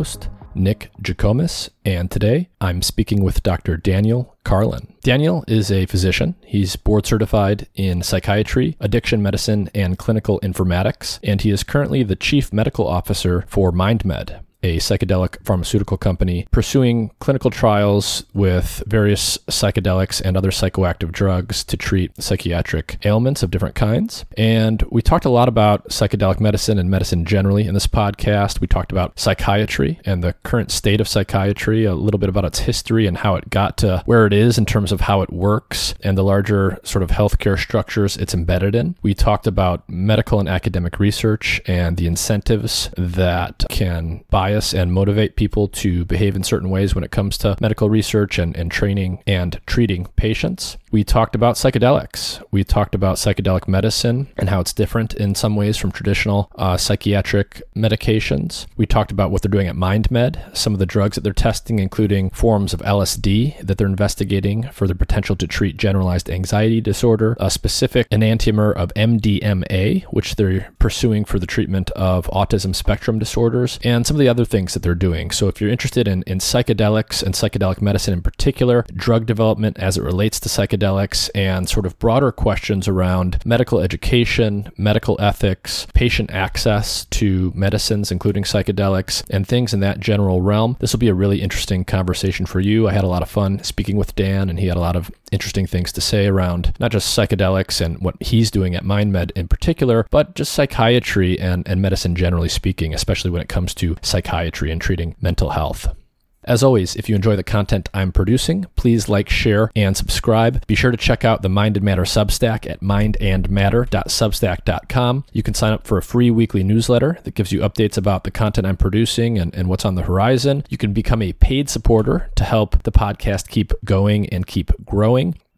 host, Nick Jikomis, and today I'm speaking with Dr. Daniel Karlin. Daniel is a physician. He's board certified in psychiatry, addiction medicine, and clinical informatics, and he is currently the chief medical officer for MindMed a psychedelic pharmaceutical company pursuing clinical trials with various psychedelics and other psychoactive drugs to treat psychiatric ailments of different kinds. And we talked a lot about psychedelic medicine and medicine generally in this podcast. We talked about psychiatry and the current state of psychiatry, a little bit about its history and how it got to where it is in terms of how it works and the larger sort of healthcare structures it's embedded in. We talked about medical and academic research and the incentives that can buy bias and motivate people to behave in certain ways when it comes to medical research and, and training and treating patients. We talked about psychedelics. We talked about psychedelic medicine and how it's different in some ways from traditional uh, psychiatric medications. We talked about what they're doing at MindMed, some of the drugs that they're testing, including forms of LSD that they're investigating for the potential to treat generalized anxiety disorder, a specific enantiomer of MDMA, which they're pursuing for the treatment of autism spectrum disorders, and some of the other things that they're doing. So if you're interested in, in psychedelics and psychedelic medicine in particular, drug development as it relates to psychedelics, psychedelics and sort of broader questions around medical education, medical ethics, patient access to medicines, including psychedelics, and things in that general realm. This will be a really interesting conversation for you. I had a lot of fun speaking with Dan, and he had a lot of interesting things to say around not just psychedelics and what he's doing at MindMed in particular, but just psychiatry and, and medicine generally speaking, especially when it comes to psychiatry and treating mental health. As always, if you enjoy the content I'm producing, please like, share, and subscribe. Be sure to check out the Mind and Matter Substack at mindandmatter.substack.com. You can sign up for a free weekly newsletter that gives you updates about the content I'm producing and, and what's on the horizon. You can become a paid supporter to help the podcast keep going and keep growing.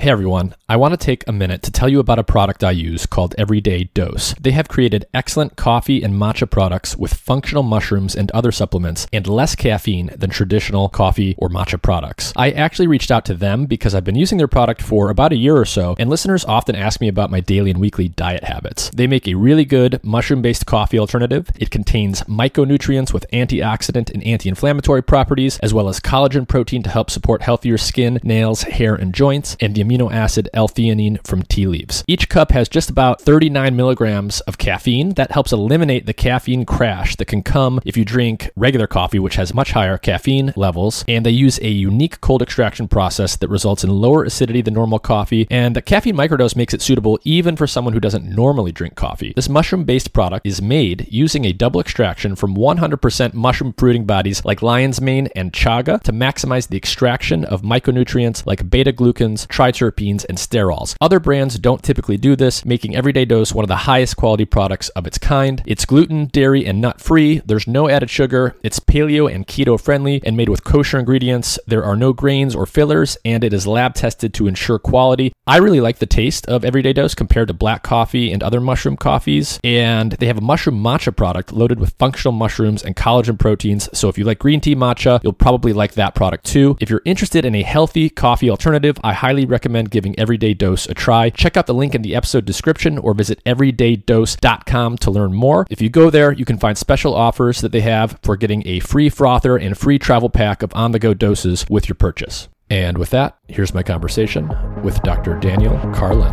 Hey everyone, I want to take a minute to tell you about a product I use called Everyday Dose. They have created excellent coffee and matcha products with functional mushrooms and other supplements and less caffeine than traditional coffee or matcha products. I actually reached out to them because I've been using their product for about a year or so, and listeners often ask me about my daily and weekly diet habits. They make a really good mushroom based coffee alternative. It contains micronutrients with antioxidant and anti inflammatory properties, as well as collagen protein to help support healthier skin, nails, hair, and joints, and the amino acid L-theanine from tea leaves. Each cup has just about 39 milligrams of caffeine. That helps eliminate the caffeine crash that can come if you drink regular coffee, which has much higher caffeine levels. And they use a unique cold extraction process that results in lower acidity than normal coffee. And the caffeine microdose makes it suitable even for someone who doesn't normally drink coffee. This mushroom based product is made using a double extraction from 100% mushroom fruiting bodies like lion's mane and chaga to maximize the extraction of micronutrients like beta glucans, tri terpenes, and sterols. Other brands don't typically do this, making Everyday Dose one of the highest quality products of its kind. It's gluten, dairy, and nut free. There's no added sugar. It's paleo and keto friendly and made with kosher ingredients. There are no grains or fillers, and it is lab tested to ensure quality. I really like the taste of Everyday Dose compared to black coffee and other mushroom coffees. And they have a mushroom matcha product loaded with functional mushrooms and collagen proteins. So if you like green tea matcha, you'll probably like that product too. If you're interested in a healthy coffee alternative, I highly recommend giving Everyday Dose a try. Check out the link in the episode description or visit everydaydose.com to learn more. If you go there, you can find special offers that they have for getting a free frother and free travel pack of on the go doses with your purchase. And with that, here's my conversation with Dr. Daniel Karlin.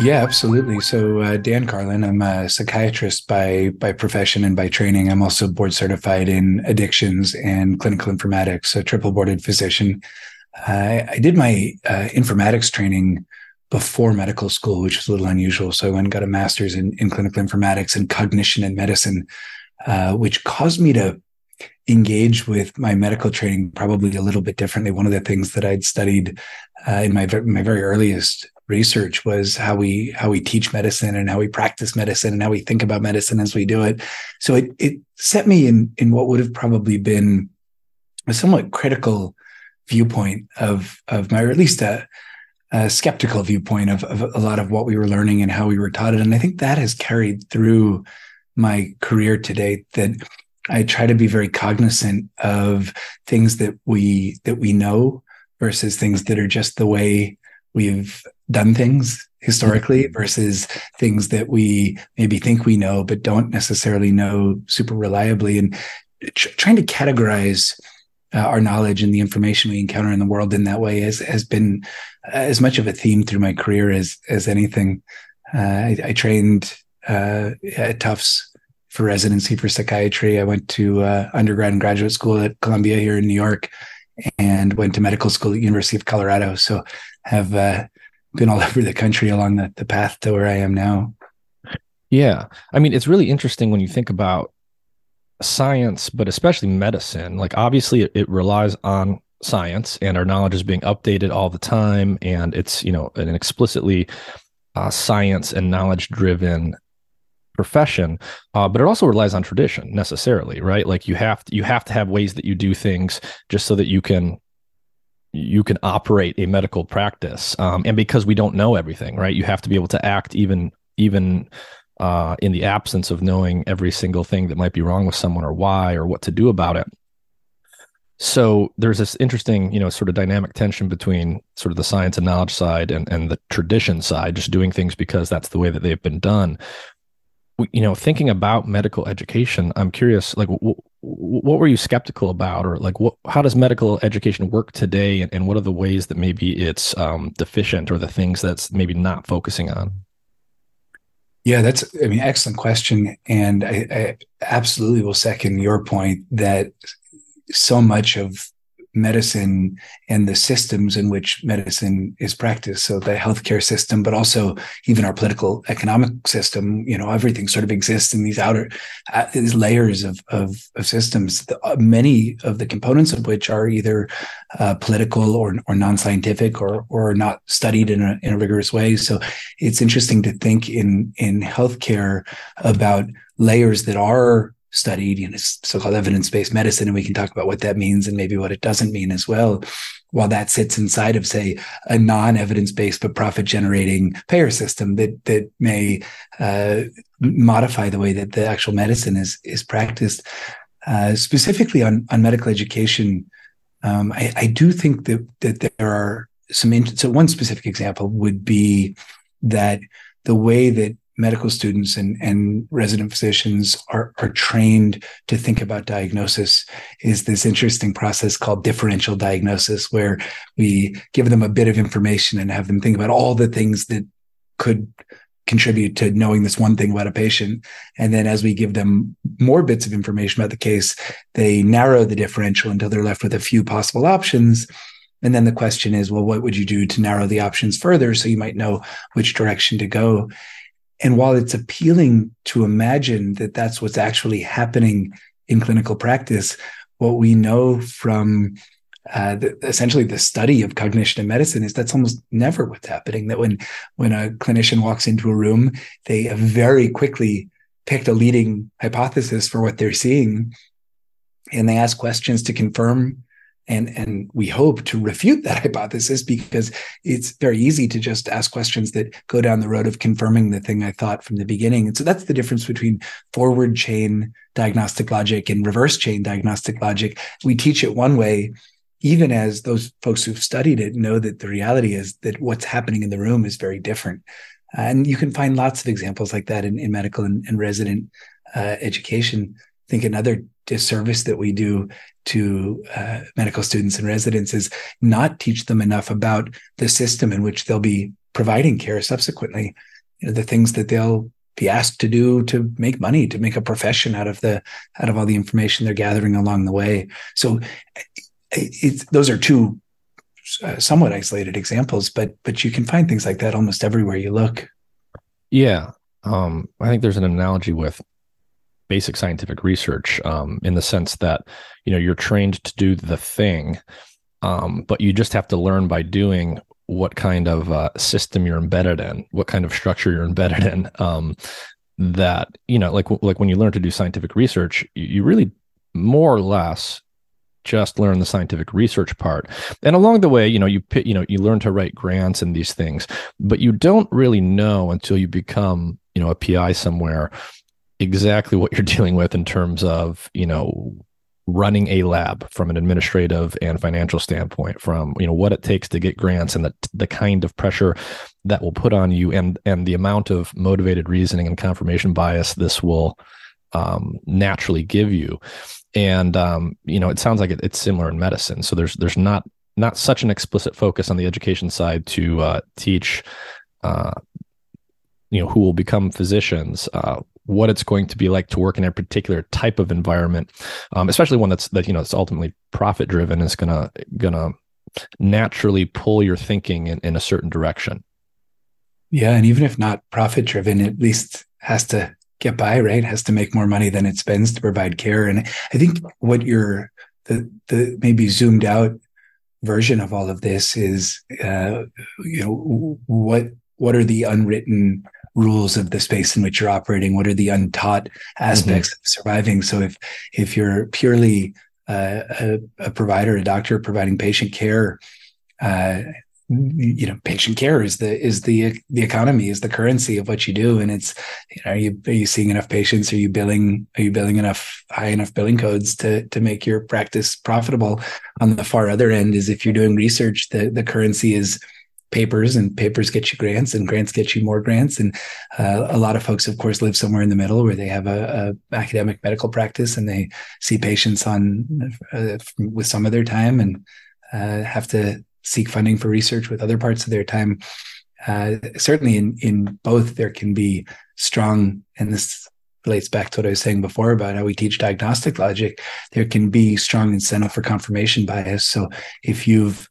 Yeah, absolutely. So, uh, Dan Karlin, I'm a psychiatrist by by profession and by training. I'm also board certified in addictions and clinical informatics, a triple boarded physician. Uh, I did my uh, informatics training before medical school, which was a little unusual. So I went and got a master's in, in clinical informatics and cognition and medicine, uh, which caused me to engage with my medical training probably a little bit differently. One of the things that I'd studied uh, in my my very earliest research was how we how we teach medicine and how we practice medicine and how we think about medicine as we do it. So it it set me in in what would have probably been a somewhat critical viewpoint of of my or at least a, a skeptical viewpoint of, of a lot of what we were learning and how we were taught it. And I think that has carried through my career to date that I try to be very cognizant of things that we that we know versus things that are just the way we've done things historically mm-hmm. versus things that we maybe think we know but don't necessarily know super reliably and tr- trying to categorize uh, our knowledge and the information we encounter in the world in that way has has been as much of a theme through my career as as anything uh, I, I, trained uh, at Tufts for residency for psychiatry I went to uh, undergrad and graduate school at Columbia here in New York and went to medical school at University of Colorado so have uh, been all over the country along the, the path to where I am now. Yeah. I mean, it's really interesting when you think about science, but especially medicine. Like, obviously, it, it relies on science and our knowledge is being updated all the time. And it's, you know, an explicitly uh, science and knowledge driven profession uh, but it also relies on tradition necessarily right like you have to, you have to have ways that you do things just so that you can you can operate a medical practice um, and because we don't know everything right you have to be able to act even even uh, in the absence of knowing every single thing that might be wrong with someone or why or what to do about it so there's this interesting you know sort of dynamic tension between sort of the science and knowledge side and, and the tradition side just doing things because that's the way that they've been done. You know thinking about medical education i'm curious like what were you skeptical about? Or like what how does medical education work today and, and what are the ways that maybe it's um, deficient or the things that's maybe not focusing on? Yeah that's i mean excellent question. And I, I absolutely will second your point that so much of medicine and the systems in which medicine is practiced. So the healthcare system, but also even our political economic system, you know, everything sort of exists in these outer, uh, these layers of, of, of systems, the, uh, many of the components of which are either uh, political or, or non-scientific or, or not studied in a, in a rigorous way. So it's interesting to think in, in healthcare about layers that are studied, you know, so-called evidence-based medicine, and we can talk about what that means and maybe what it doesn't mean as well. While that sits inside of, say, a non-evidence-based but profit-generating payer system that that may uh, modify the way that the actual medicine is is practiced. Uh, specifically on on medical education, um, I, I, do think that that there are some. so one specific example would be that the way that medical students and, and resident physicians are, are trained to think about diagnosis is this interesting process called differential diagnosis, where we give them a bit of information and have them think about all the things that could contribute to knowing this one thing about a patient. And then as we give them more bits of information about the case, they narrow the differential until they're left with a few possible options. And then the question is, well, what would you do to narrow the options further so you might know which direction to go? And while it's appealing to imagine that that's what's actually happening in clinical practice, what we know from uh, the, essentially the study of cognition in medicine is that's almost never what's happening. That when when a clinician walks into a room, they very quickly picked a leading hypothesis for what they're seeing and they ask questions to confirm and and we hope to refute that hypothesis because it's very easy to just ask questions that go down the road of confirming the thing I thought from the beginning. And so that's the difference between forward chain diagnostic logic and reverse chain diagnostic logic. We teach it one way, even as those folks who've studied it know that the reality is that what's happening in the room is very different. Uh, and you can find lots of examples like that in, in medical and, and resident uh, education. I think another disservice that we do to uh, medical students and residents is not teach them enough about the system in which they'll be providing care subsequently. You know, the things that they'll be asked to do to make money, to make a profession out of the out of all the information they're gathering along the way. So, it's those are two uh, somewhat isolated examples, but but you can find things like that almost everywhere you look. Yeah, um, I think there's an analogy with basic scientific research um, in the sense that you know you're trained to do the thing um, but you just have to learn by doing what kind of uh, system you're embedded in what kind of structure you're embedded in um, that you know like like when you learn to do scientific research you really more or less just learn the scientific research part. And along the way you know you you know you learn to write grants and these things but you don't really know until you become you know a pi somewhere exactly what you're dealing with in terms of you know running a lab from an administrative and financial standpoint from you know what it takes to get grants and the the kind of pressure that will put on you and and the amount of motivated reasoning and confirmation bias this will um, naturally give you. And um, you know it sounds like it, it's similar in medicine. So there's there's not not such an explicit focus on the education side to uh, teach uh, you know who will become physicians uh, what it's going to be like to work in a particular type of environment, um, especially one that's that you know it's ultimately profit driven is gonna gonna naturally pull your thinking in, in a certain direction. Yeah, and even if not profit driven, at least has to get by, right? Has to make more money than it spends to provide care. And I think what you're the the maybe zoomed out version of all of this is uh, you know what what are the unwritten rules of the space in which you're operating? What are the untaught aspects mm-hmm. of surviving? So if if you're purely uh, a, a, provider a doctor providing patient care uh, you know patient care is the is the the economy is the currency of what you do. And it's you know are you are you seeing enough patients? Are you billing are you billing enough high enough billing codes to to make your practice profitable? On the far other end is if you're doing research the the currency is papers and papers get you grants and grants get you more grants. And uh, a lot of folks of course live somewhere in the middle where they have a, a academic medical practice and they see patients on uh, with some of their time and uh, have to seek funding for research with other parts of their time. Uh, certainly in in both there can be strong and this relates back to what I was saying before about how we teach diagnostic logic there can be strong incentive for confirmation bias. So if you've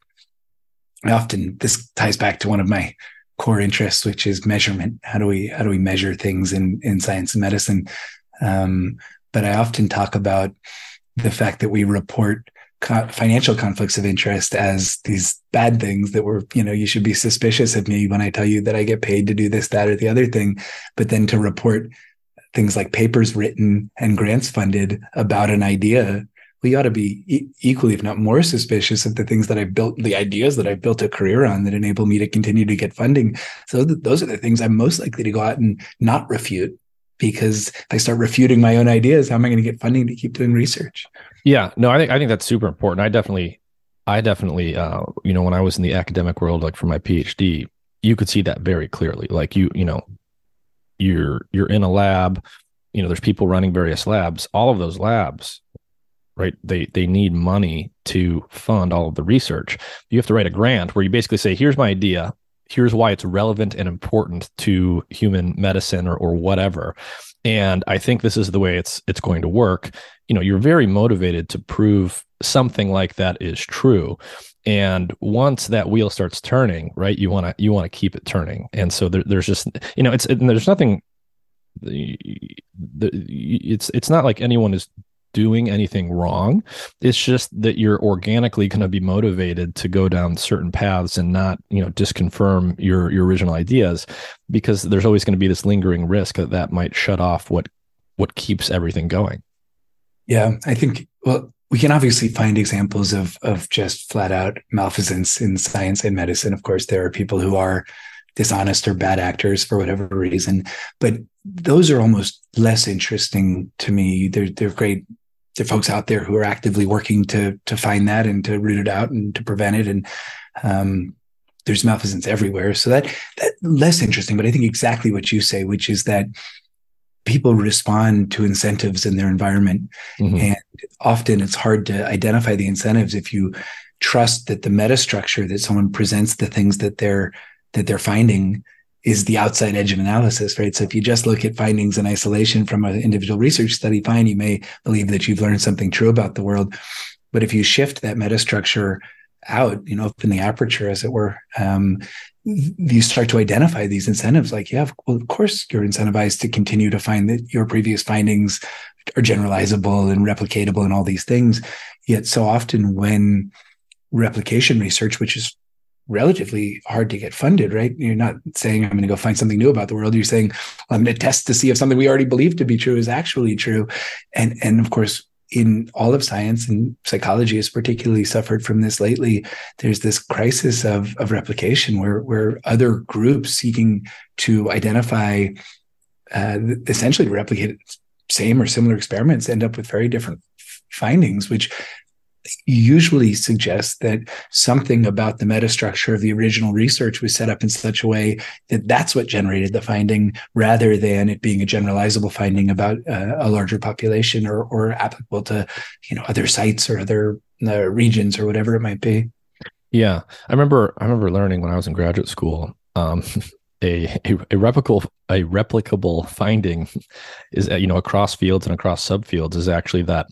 I often this ties back to one of my core interests, which is measurement. How do we how do we measure things in in science and medicine? Um, but I often talk about the fact that we report co- financial conflicts of interest as these bad things that were, you know, you should be suspicious of me when I tell you that I get paid to do this, that, or the other thing. But then to report things like papers written and grants funded about an idea we ought to be e- equally, if not more, suspicious of the things that I've built, the ideas that I've built a career on that enable me to continue to get funding. So th- those are the things I'm most likely to go out and not refute because if I start refuting my own ideas, how am I going to get funding to keep doing research? Yeah, no, I think I think that's super important. I definitely, I definitely, uh, you know, when I was in the academic world, like for my PhD, you could see that very clearly. Like you, you know, you're you're in a lab, you know, there's people running various labs. All of those labs right? They they need money to fund all of the research. You have to write a grant where you basically say here's my idea. Here's why it's relevant and important to human medicine or, or whatever. And i think this is the way it's it's going to work. You know you're very motivated to prove something like that is true. And once that wheel starts turning right you want to you want to keep it turning. And so there, there's just you know it's it, there's nothing the, the, it's it's not like anyone is doing anything wrong. It's just that you're organically going to be motivated to go down certain paths and not, you know, disconfirm your your original ideas because there's always going to be this lingering risk that that might shut off what what keeps everything going. Yeah, I think well, we can obviously find examples of of just flat out malfeasance in science and medicine. Of course, there are people who are dishonest or bad actors for whatever reason, but those are almost less interesting to me. They're they're great. There are folks out there who are actively working to to find that and to root it out and to prevent it. And um, there's malfeasance everywhere, so that that less interesting. But I think exactly what you say, which is that people respond to incentives in their environment. Mm-hmm. And often it's hard to identify the incentives if you trust that the meta structure that someone presents the things that they're that they're finding is the outside edge of analysis, right? So if you just look at findings in isolation from an individual research study, fine, you may believe that you've learned something true about the world. But if you shift that metastructure out, you know, open the aperture, as it were, um, you start to identify these incentives like yeah well of course you're incentivized to continue to find that your previous findings are generalizable and replicatable and all these things yet so often when replication research which is relatively hard to get funded right you're not saying i'm going to go find something new about the world you're saying i'm going to test to see if something we already believe to be true is actually true and and of course in all of science and psychology has particularly suffered from this lately. There's this crisis of, of replication where, where other groups seeking to identify, uh, essentially replicate same or similar experiments end up with very different findings, which usually suggests that something about the metastructure of the original research was set up in such a way that that's what generated the finding rather than it being a generalizable finding about uh, a larger population or, or applicable to you know other sites or other uh, regions or whatever it might be. Yeah. I remember i remember learning when i was in graduate school um, a, a, a replicable a replicable finding is you know across fields and across subfields is actually that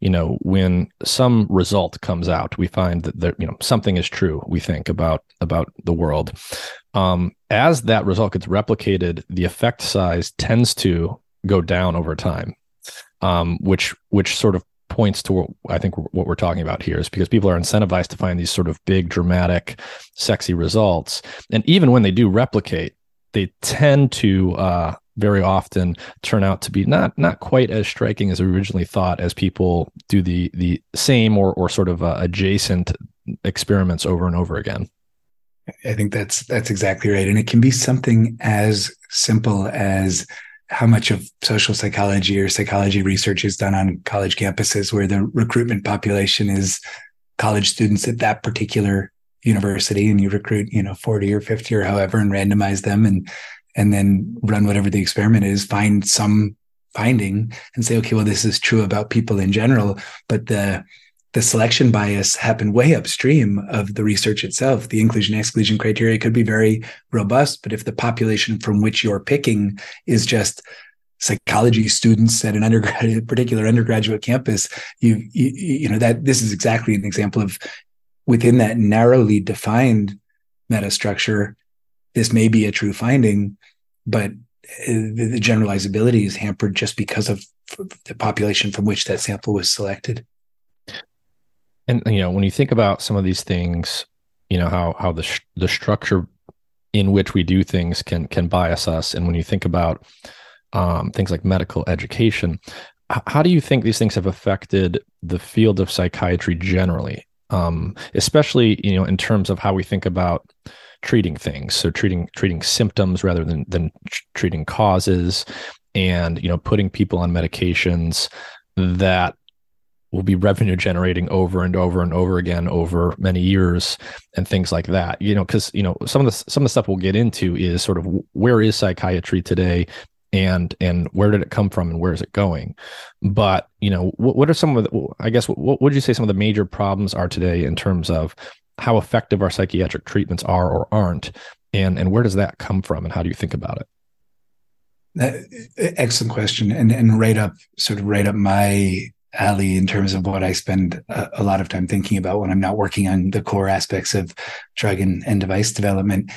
you know when some result comes out we find that there you know something is true we think about about the world. Um, as that result gets replicated the effect size tends to go down over time um, which which sort of points to what I think what we're talking about here is because people are incentivized to find these sort of big, dramatic, sexy results. And even when they do replicate, they tend to uh, very often turn out to be not not quite as striking as originally thought as people do the the same or or sort of uh, adjacent experiments over and over again. I think that's that's exactly right, and it can be something as simple as how much of social psychology or psychology research is done on college campuses where the recruitment population is college students at that particular university and you recruit you know 40 or 50 or however and randomize them and and then run whatever the experiment is find some finding and say okay well this is true about people in general but the the selection bias happened way upstream of the research itself. The inclusion exclusion criteria could be very robust, but if the population from which you're picking is just psychology students at an undergraduate, particular undergraduate campus, you, you, you know, that this is exactly an example of within that narrowly defined meta structure this may be a true finding, but uh, the generalizability is hampered just because of the population from which that sample was selected and you know when you think about some of these things you know how how the sh- the structure in which we do things can can bias us. And when you think about um, things like medical education how do you think these things have affected the field of psychiatry generally? Um, especially you know in terms of how we think about treating things. So treating treating symptoms rather than than treating causes and you know putting people on medications that will be revenue generating over and over and over again over many years and things like that. You know because you know some of the some of the stuff we'll get into is sort of where is psychiatry today and and where did it come from and where is it going? But you know what, what are some of the i guess what would you say some of the major problems are today in terms of how effective our psychiatric treatments are or aren't? And and where does that come from and how do you think about it? That, excellent question and and right up sort of right up my alley in terms of what I spend a, a, lot of time thinking about when I'm not working on the core aspects of drug and, and device development.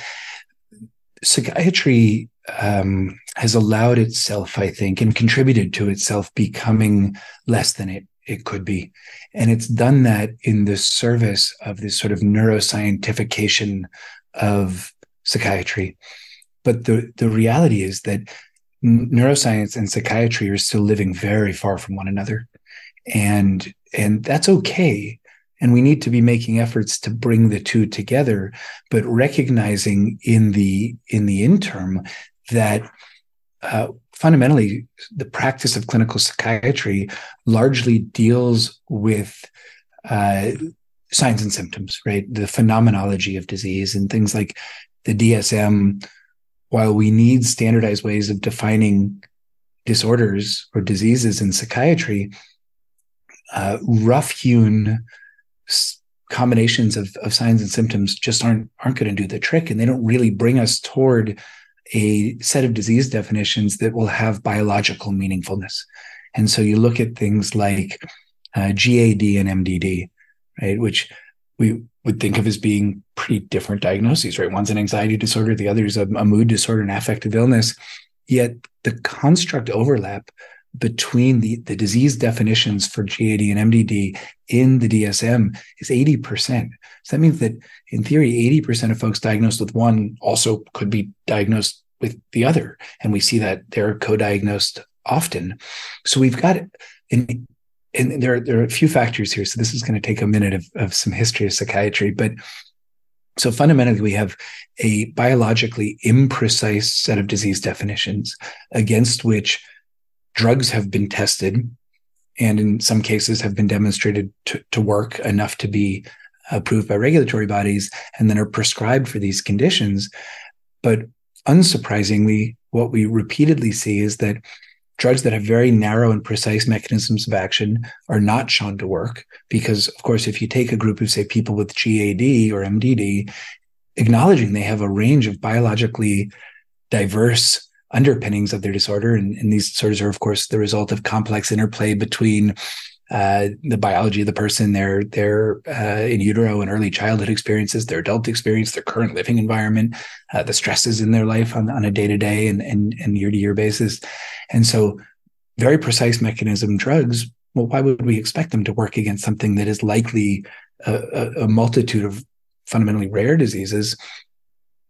Psychiatry um, has allowed itself, I think, and contributed to itself becoming less than it it could be, and it's done that in the service of this sort of neuroscientification of psychiatry. But the the reality is that neuroscience and psychiatry are still living very far from one another. And and that's okay. And we need to be making efforts to bring the two together, but recognizing in the in the interim that uh, fundamentally the practice of clinical psychiatry largely deals with uh, signs and symptoms, right? The phenomenology of disease and things like the DSM. While we need standardized ways of defining disorders or diseases in psychiatry, uh, rough hewn combinations of, of signs and symptoms just aren't aren't going to do the trick and they don't really bring us toward a set of disease definitions that will have biological meaningfulness. And so you look at things like uh, GAD and MDD right which we would think of as being pretty different diagnoses right? One's an anxiety disorder the other is a, a mood disorder and affective illness. Yet the construct overlap between the, the disease definitions for GAD and MDD in the DSM is 80%. So that means that in theory, 80% of folks diagnosed with one also could be diagnosed with the other. And we see that they're co-diagnosed often. So we've got and, and there, there are a few factors here. So this is going to take a minute of, of some history of psychiatry, but so fundamentally, we have a biologically imprecise set of disease definitions against which drugs have been tested and in some cases have been demonstrated to, to work enough to be approved by regulatory bodies and then are prescribed for these conditions. But unsurprisingly, what we repeatedly see is that drugs that have very narrow and precise mechanisms of action are not shown to work because of course if you take a group of say people with GAD or MDD acknowledging they have a range of biologically diverse underpinnings of their disorder. And, and, these disorders are, of course, the result of complex interplay between uh, the biology of the person, their their uh, in utero and early childhood experiences, their adult experience, their current living environment, uh, the stresses in their life on, on a day to day and and year to year basis, and so very precise mechanism drugs. Well, why would we expect them to work against something that is likely a, a, a multitude of fundamentally rare diseases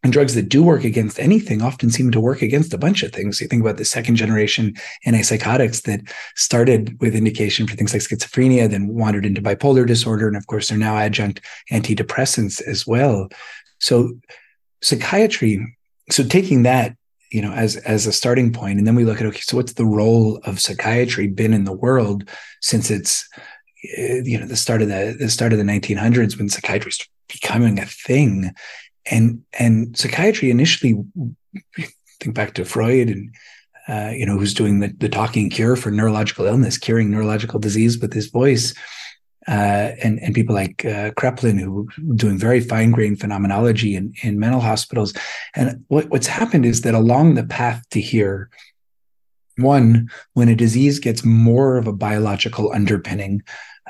and drugs that do work against anything often seem to work against a bunch of things. You think about the second generation antipsychotics that started with indication for things like schizophrenia, then wandered into bipolar disorder. And of course, they're now adjunct antidepressants as well. So psychiatry, so taking that, you know, as, as a starting point, and then we look at, okay, so what's the role of psychiatry been in the world since it's, eh, you know, the start of the, the start of the 1900s when psychiatry is becoming a thing and and psychiatry initially think back to freud and uh, you know who's doing the, the talking cure for neurological illness curing neurological disease with his voice uh, and and people like uh, Kraepelin who were doing very fine grained phenomenology in, in mental hospitals. And what, what's happened is that along the path to here, one, when a disease gets more of a biological underpinning,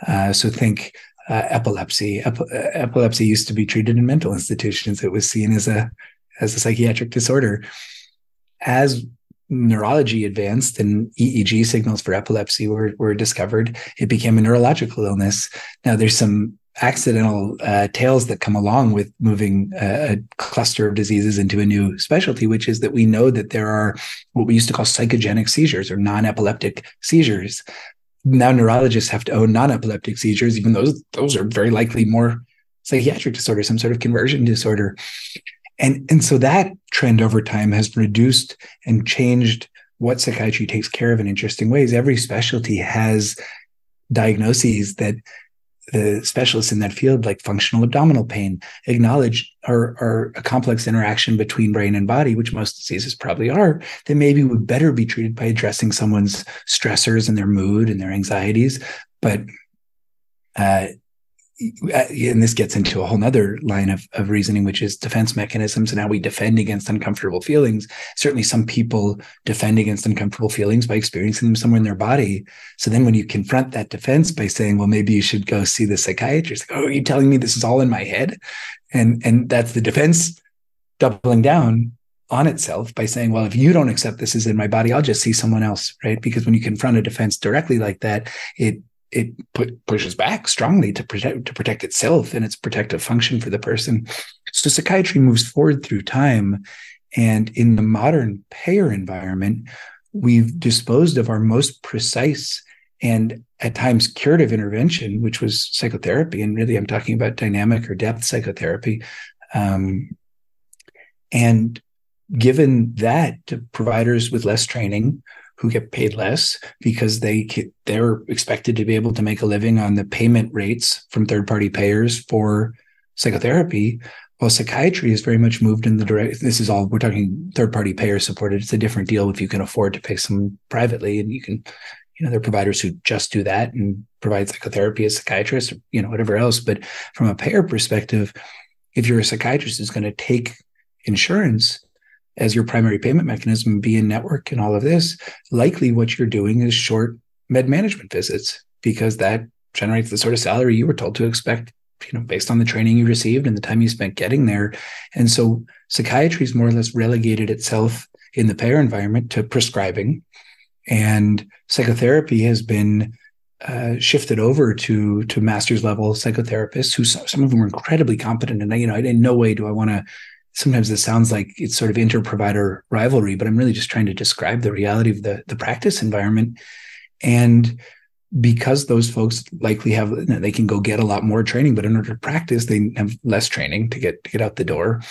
uh, so think uh, epilepsy. Ep- epilepsy used to be treated in mental institutions. It was seen as a as a psychiatric disorder. As neurology advanced and EEG signals for epilepsy were, were discovered, it became a neurological illness. Now there's some accidental uh, tails that come along with moving a, a, cluster of diseases into a new specialty, which is that we know that there are what we used to call psychogenic seizures or non-epileptic seizures now neurologists have to own non-epileptic seizures, even those those are very likely more psychiatric disorder, some sort of conversion disorder. And, and so that trend over time has reduced and changed what psychiatry takes care of in interesting ways. Every specialty has diagnoses that the specialists in that field, like functional abdominal pain, acknowledge are, are a complex interaction between brain and body, which most diseases probably are, that maybe would better be treated by addressing someone's stressors and their mood and their anxieties. But uh, and this gets into a whole nother line of, of reasoning, which is defense mechanisms and how we defend against uncomfortable feelings. Certainly, some people defend against uncomfortable feelings by experiencing them somewhere in their body. So then, when you confront that defense by saying, "Well, maybe you should go see the psychiatrist," "Oh, are you telling me this is all in my head?" And and that's the defense doubling down on itself by saying, "Well, if you don't accept this is in my body, I'll just see someone else." Right? Because when you confront a defense directly like that, it it put, pushes back strongly to protect to protect itself and its protective function for the person. So psychiatry moves forward through time, And in the modern payer environment, we've disposed of our most precise and at times curative intervention, which was psychotherapy. And really, I'm talking about dynamic or depth psychotherapy. Um, and given that to providers with less training who get paid less because they they're expected to be able to make a living on the payment rates from third party payers for psychotherapy well psychiatry is very much moved in the direct this is all we're talking third party payer supported. It's a different deal if you can afford to pay someone privately and you can you know there are providers who just do that and provide psychotherapy as psychiatrists you know whatever else. But from a payer perspective if you're a psychiatrist who's going to take insurance as your primary payment mechanism be in network and all of this, likely what you're doing is short med management visits because that generates the sort of salary you were told to expect, you know, based on the training you received and the time you spent getting there. And so psychiatry is more or less relegated itself in the payer environment to prescribing. And psychotherapy has been uh, shifted over to to master's level psychotherapists who some of them are incredibly competent and I, you know in no way do I want to sometimes this sounds like it's sort of inter-provider rivalry, but I'm really just trying to describe the reality of the, the practice environment. And because those folks likely have they can go get a lot more training, but in order to practice, they have less training to get to get out the door.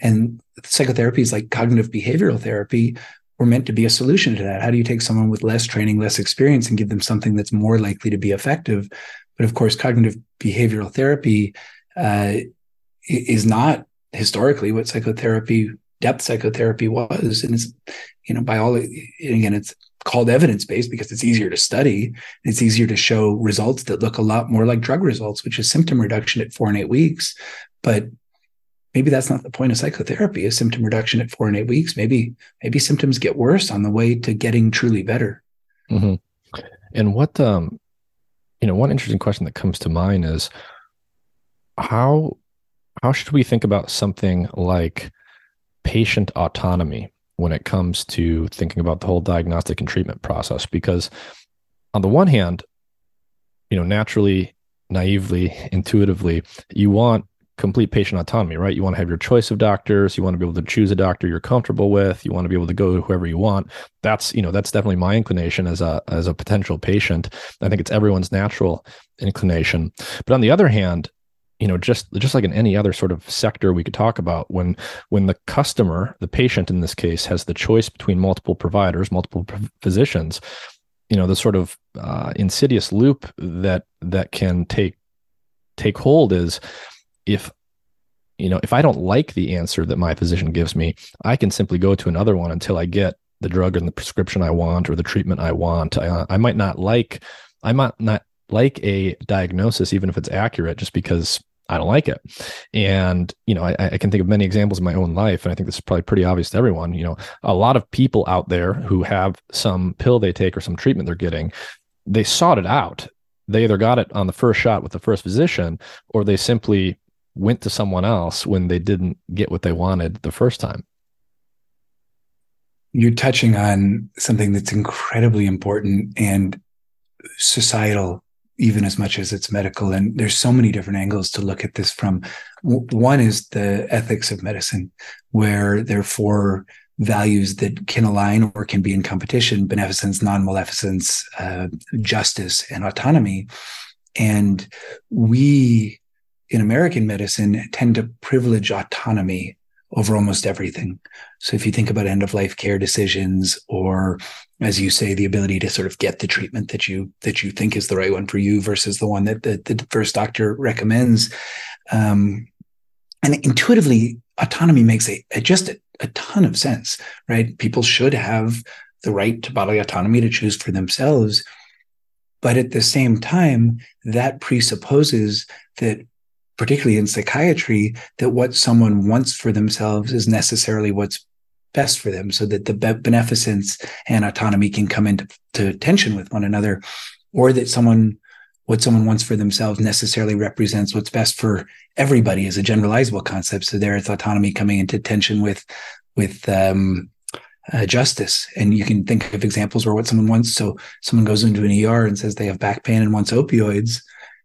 And psychotherapies like cognitive behavioral therapy were meant to be a solution to that. How do you take someone with less training, less experience, and give them something that's more likely to be effective? But of course, cognitive behavioral therapy uh, is not historically what psychotherapy depth psychotherapy was. And it's you know by all again it's called evidence based because it's easier to study. It's easier to show results that look a lot more like drug results which is symptom reduction at four and eight weeks. But maybe that's not the point of psychotherapy is symptom reduction at four and eight weeks. Maybe maybe symptoms get worse on the way to getting truly better. Mm-hmm. and what um you know one interesting question that comes to mind is how how should we think about something like patient autonomy when it comes to thinking about the whole diagnostic and treatment process? Because on the one hand, you know, naturally, naively, intuitively, you want complete patient autonomy, right? You want to have your choice of doctors. You want to be able to choose a doctor you're comfortable with. You want to be able to go to whoever you want. That's, you know, that's definitely my inclination as a as a potential patient. I think it's everyone's natural inclination. But on the other hand, you know just just like in any other sort of sector we could talk about when when the customer the patient in this case has the choice between multiple providers multiple physicians you know the sort of uh, insidious loop that that can take take hold is if you know if i don't like the answer that my physician gives me i can simply go to another one until i get the drug and the prescription i want or the treatment i want. I, I might not like i might not like a diagnosis even if it's accurate just because I don't like it. And, you know, I, I, can think of many examples in my own life. And I think this is probably pretty obvious to everyone. You know, a lot of people out there who have some pill they take or some treatment they're getting, they sought it out. They either got it on the first shot with the first physician or they simply went to someone else when they didn't get what they wanted the first time. You're touching on something that's incredibly important and societal even as much as it's medical. And there's so many different angles to look at this from. One is the ethics of medicine, where there are four values that can align or can be in competition beneficence, non maleficence, uh, justice, and autonomy. And we in American medicine tend to privilege autonomy over almost everything. So if you think about end of life care decisions or as you say the ability to sort of get the treatment that you that you think is the right one for you versus the one that the, the first doctor recommends um, and intuitively autonomy makes a, a just a, a ton of sense right people should have the right to bodily autonomy to choose for themselves but at the same time that presupposes that particularly in psychiatry, that what someone wants for themselves is necessarily what's best for them so that the beneficence and autonomy can come into to tension with one another or that someone what someone wants for themselves necessarily represents what's best for everybody as a generalizable concept so there is autonomy coming into tension with with um, uh, justice. And you can think of examples where what someone wants so someone goes into an er and says they have back pain and wants opioids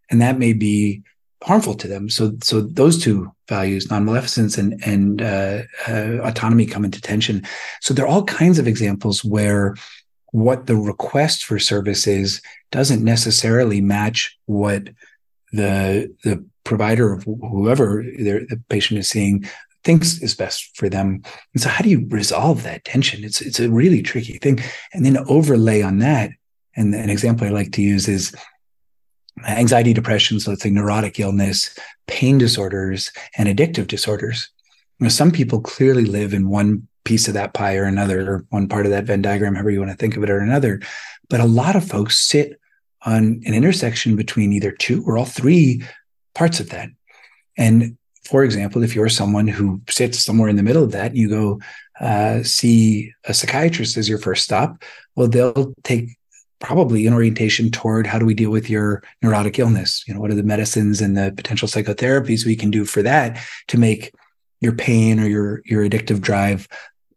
and that may be harmful to them. So, so those two values, non-maleficence and and uh, uh, autonomy, come into tension. So there are all kinds of examples where what the request for service is doesn't necessarily match what the the provider of whoever the patient is seeing thinks is best for them. And so, how do you resolve that tension? It's it's a really tricky thing. And then overlay on that, and an example I like to use is anxiety, depression, so let's say neurotic illness, pain disorders, and addictive disorders. You know, some people clearly live in one piece of that pie or another, or one part of that Venn diagram, however you want to think of it, or another. But a lot of folks sit on an intersection between either two or all three parts of that. And for example, if you're someone who sits somewhere in the middle of that, you go uh, see a psychiatrist as your first stop. Well, they'll take probably an orientation toward how do we deal with your neurotic illness? You know, what are the medicines and the potential psychotherapies we can do for that to make your pain or your your addictive drive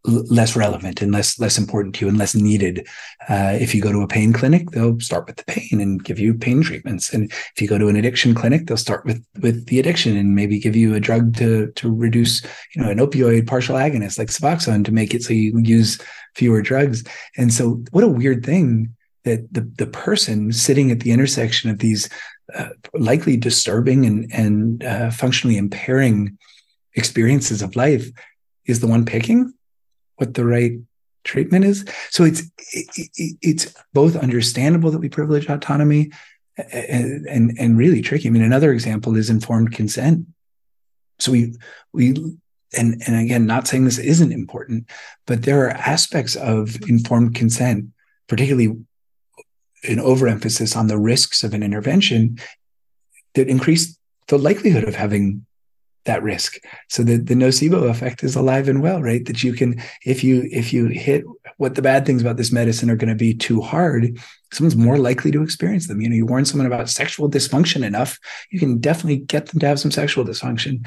less relevant and less less important to you and less needed. Uh, if you go to a pain clinic, they'll start with the pain and give you pain treatments. And if you go to an addiction clinic, they'll start with with the addiction and maybe give you a drug to to reduce, you know, an opioid partial agonist like Suboxone to make it so you use fewer drugs. And so, what a weird thing that the the person sitting at the intersection of these uh, likely disturbing and and uh, functionally impairing experiences of life is the one picking what the right treatment is. So it's it, it's both understandable that we privilege autonomy and, and and really tricky. I mean, another example is informed consent. So we we and and again, not saying this isn't important, but there are aspects of informed consent, particularly an overemphasis on the risks of an intervention, that increase the likelihood of having that risk. So the, the nocebo effect is alive and well, right? That you can, if you if you hit what the bad things about this medicine are going to be too hard, someone's more likely to experience them. You know, you warn someone about sexual dysfunction enough, you can definitely get them to have some sexual dysfunction.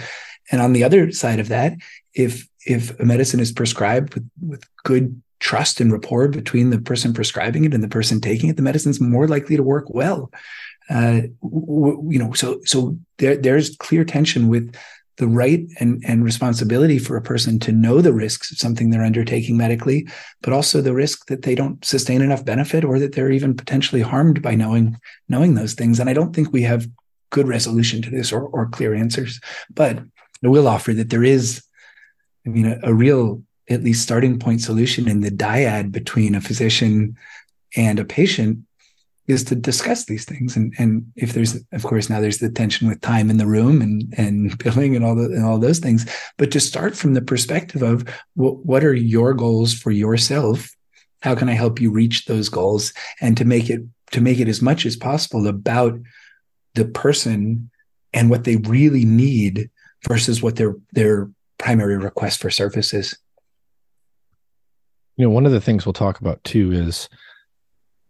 And on the other side of that, if if a medicine is prescribed with, with good trust and rapport between the person prescribing it and the person taking it, the medicine's more likely to work well. Uh, w- you know, so so there there's clear tension with the right and, and responsibility for a person to know the risks of something they're undertaking medically, but also the risk that they don't sustain enough benefit or that they're even potentially harmed by knowing knowing those things. And I don't think we have good resolution to this or, or clear answers. But I will offer that there is, I mean, a, a real at least starting point solution in the dyad between a physician and a patient is to discuss these things. And and if there's of course now there's the tension with time in the room and and billing and all the and all those things. But to start from the perspective of what, what are your goals for yourself? How can i help you reach those goals? And to make it to make it as much as possible about the person and what they really need versus what their their primary request for service is you know one of the things we'll talk about too is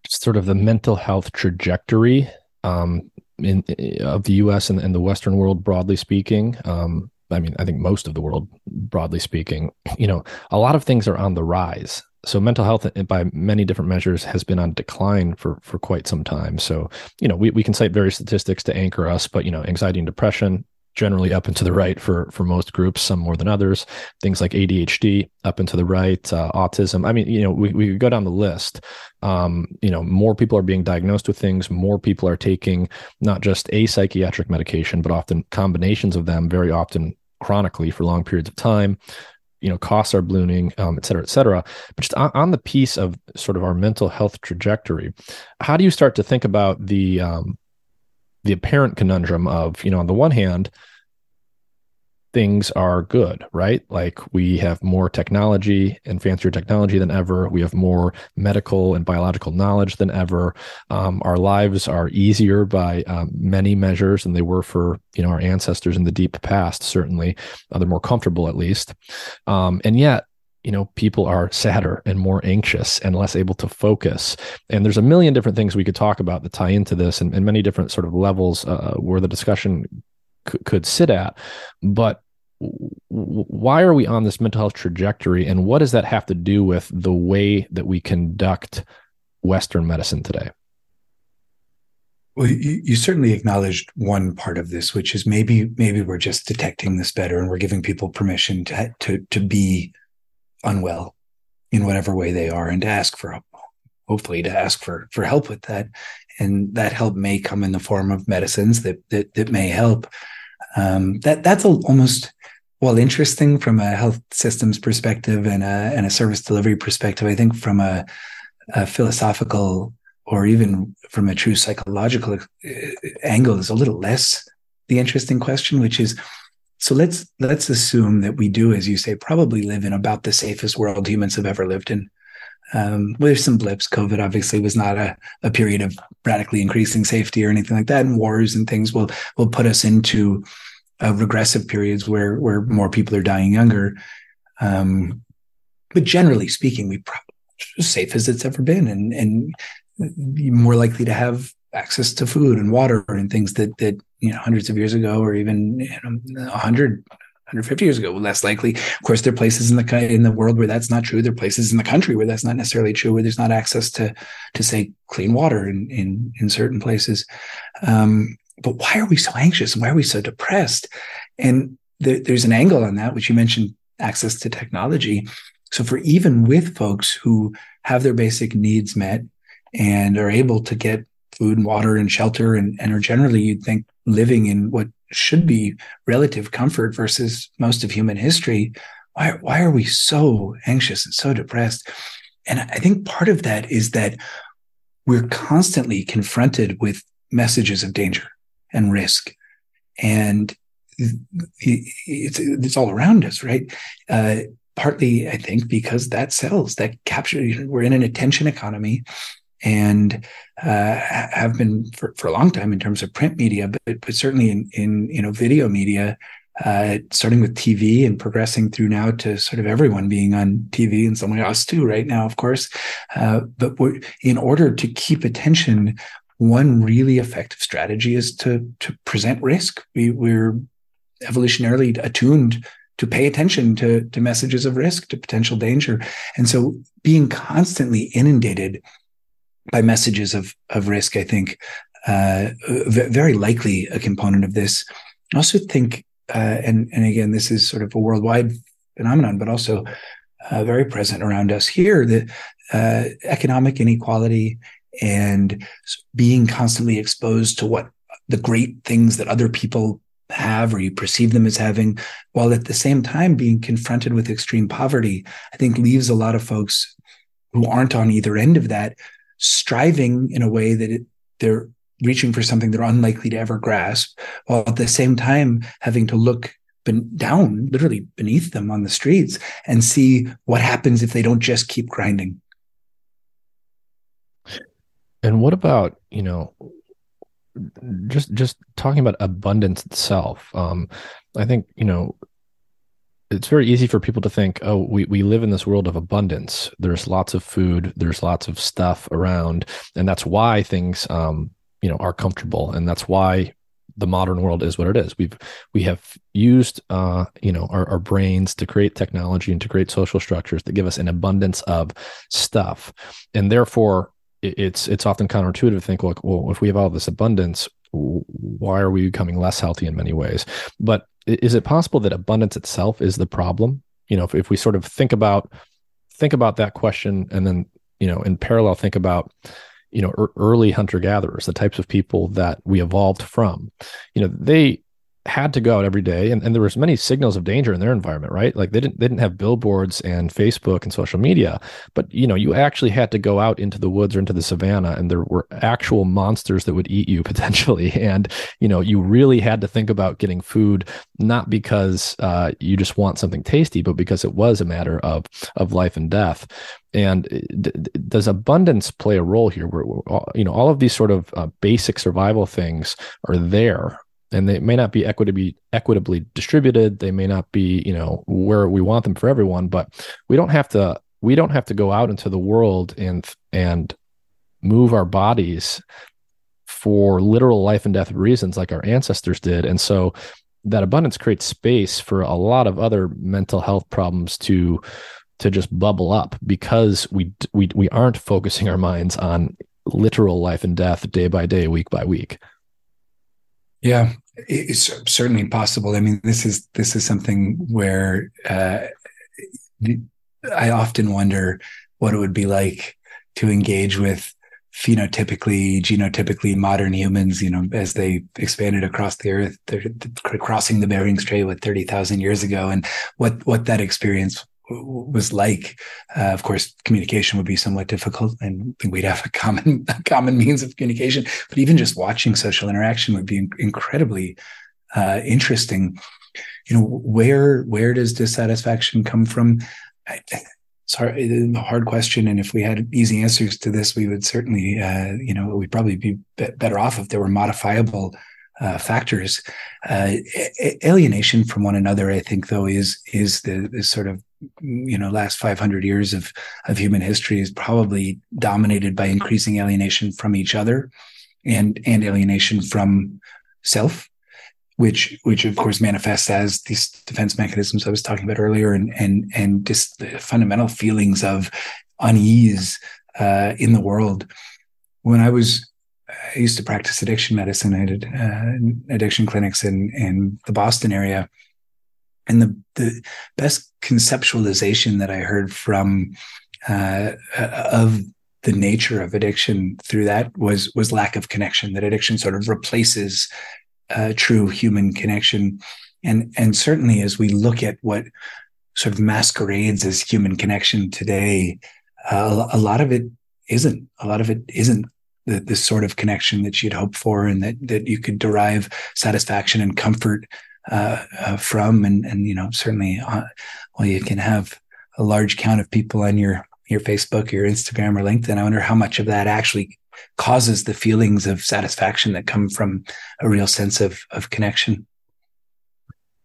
sort of the mental health trajectory um, in, of the U.S. and, and, the Western world, broadly speaking. Um, I mean, I think most of the world, broadly speaking, you know, a lot of things are on the rise. So mental health, uh, by many different measures, has been on decline for for quite some time. So you know, we, we can cite various statistics to anchor us, but you know, anxiety and depression, generally up and to the right for for most groups some more than others. Things like adhd up and to the right uh, autism. I mean you know we, we go down the list. Um, you know more people are being diagnosed with things. More people are taking not just a psychiatric medication but often combinations of them very often chronically for long periods of time. You know costs are ballooning um, et cetera et cetera. But just on, on, the piece of sort of our mental health trajectory how do you start to think about the um, the apparent conundrum of you know on the one hand things are good right? Like we have more technology and fancier technology than ever. We have more medical and biological knowledge than ever. Um, our lives are easier by um, many measures than they were for you know our ancestors in the deep past certainly uh, they're more comfortable at least. Um, and yet you know people are sadder and more anxious and less able to focus. And there's a million different things we could talk about that tie into this and, and many different sort of levels uh, where the discussion c- could sit at. But why are we on this mental health trajectory and what does that have to do with the way that we conduct western medicine today? Well, you, you, certainly acknowledged one part of this, which is maybe maybe we're just detecting this better, and we're giving people permission to to to be unwell in whatever way they are, and to ask for hopefully to ask for for help with that, and that help may come in the form of medicines that that, that may help. Um, that that's almost well interesting from a health systems perspective and a and a service delivery perspective. I think from a, a philosophical or even from a true psychological uh, angle is a little less the interesting question, which is so let's let's assume that we do, as you say, probably live in about the safest world humans have ever lived in. Um, there's some blips. COVID obviously was not a, a period of radically increasing safety or anything like that. And wars and things will will put us into uh, regressive periods where where more people are dying younger. Um, but generally speaking, we probably safe as it's ever been, and and more likely to have access to food and water and things that that you know hundreds of years ago or even you know, 100 150 years ago less likely. Of course there are places in the in the world where that's not true. There are places in the country where that's not necessarily true where there's not access to to say clean water in in, in certain places. Um, but why are we so anxious and why are we so depressed? And there, there's an angle on that which you mentioned access to technology. So for even with folks who have their basic needs met and are able to get food and water and shelter and, and are generally you'd think living in what should be relative comfort versus most of human history why, why are we so anxious and so depressed? And i think part of that is that we're constantly confronted with messages of danger and risk. And it's, it's all around us right? Uh, partly i think because that sells that capture we're in an attention economy and uh, have been for, for a long time in terms of print media, but, but certainly in, in you know video media, uh, starting with TV and progressing through now to sort of everyone being on TV and someone else too right now, of course. Uh, but in order to keep attention, one really effective strategy is to to present risk. We, we're evolutionarily attuned to pay attention to, to messages of risk, to potential danger. And so being constantly inundated by messages of of risk. I think uh, very likely a component of this. I also think, uh, and and again, this is sort of a worldwide phenomenon, but also uh, very present around us here. The uh, economic inequality and being constantly exposed to what the great things that other people have or you perceive them as having, while at the same time being confronted with extreme poverty, I think leaves a lot of folks who aren't on either end of that striving in a way that it, they're reaching for something they're unlikely to ever grasp, while at the same time having to look ben- down, literally beneath them on the streets, and see what happens if they don't just keep grinding. And what about you know, just just talking about abundance itself? Um, I think you know it's very easy for people to think, oh, we, we live in this world of abundance. There's lots of food, there's lots of stuff around, and that's why things um, you know are comfortable, and that's why the modern world is what it is. We've we have used uh, you know our, our brains to create technology and to create social structures that give us an abundance of stuff, and therefore it's it's often counterintuitive to think, like, well, if we have all this abundance, why are we becoming less healthy in many ways? But is it possible that abundance itself is the problem? You know, if, if we sort of think about think about that question and then you know in parallel think about you know early hunter gatherers the types of people that we evolved from you know they had to go out every day and, and there was many signals of danger in their environment right? Like they didn't they didn't have billboards and facebook and social media but you know you actually had to go out into the woods or into the savannah and there were actual monsters that would eat you potentially and you know you really had to think about getting food not because uh, you just want something tasty but because it was a matter of of life and death. And uh, does abundance play a role here? Where, you know all of these sort of uh, basic survival things are there and they may not be equitably equitably distributed. They may not be you know where we want them for everyone but we don't have to we don't have to go out into the world and and move our bodies for literal life and death reasons like our ancestors did. And so that abundance creates space for a lot of other mental health problems to to just bubble up because we we we aren't focusing our minds on literal life and death day by day, week by week. Yeah, it's certainly possible. I mean, this is this is something where uh, I often wonder what it would be like to engage with phenotypically, genotypically modern humans, you know, as they expanded across the earth, they're crossing the Bering Strait with 30,000 years ago and what, what that experience was like. Uh, of course, communication would be somewhat difficult and we'd have a common, a common means of communication, but even just watching social interaction would be incredibly uh, interesting. You know, where, where does dissatisfaction come from? I, it's hard, a hard question. And if we had easy answers to this, we would certainly, uh, you know, we'd probably be better off if there were modifiable uh, factors. Uh, alienation from one another, I think, though, is is the, the, sort of you know last 500 years of of human history is probably dominated by increasing alienation from each other, and and alienation from self which which of course manifests as these defense mechanisms I was talking about earlier, and and and just the fundamental feelings of unease uh, in the world. When I was I used to practice addiction medicine. I did uh, addiction clinics in in the Boston area, and the the best conceptualization that I heard from uh, of the nature of addiction through that was was lack of connection. That addiction sort of replaces uh, true human connection. And, and certainly as we look at what sort of masquerades as human connection today, uh, a lot of it isn't. A lot of it isn't the, the sort of connection that you'd hope for and that, that you could derive satisfaction and comfort uh, uh, from. And, and, you know, certainly, uh, well, you can have a large count of people on your, your Facebook, your Instagram or LinkedIn. I wonder how much of that actually causes the feelings of satisfaction that come from a real sense of of connection.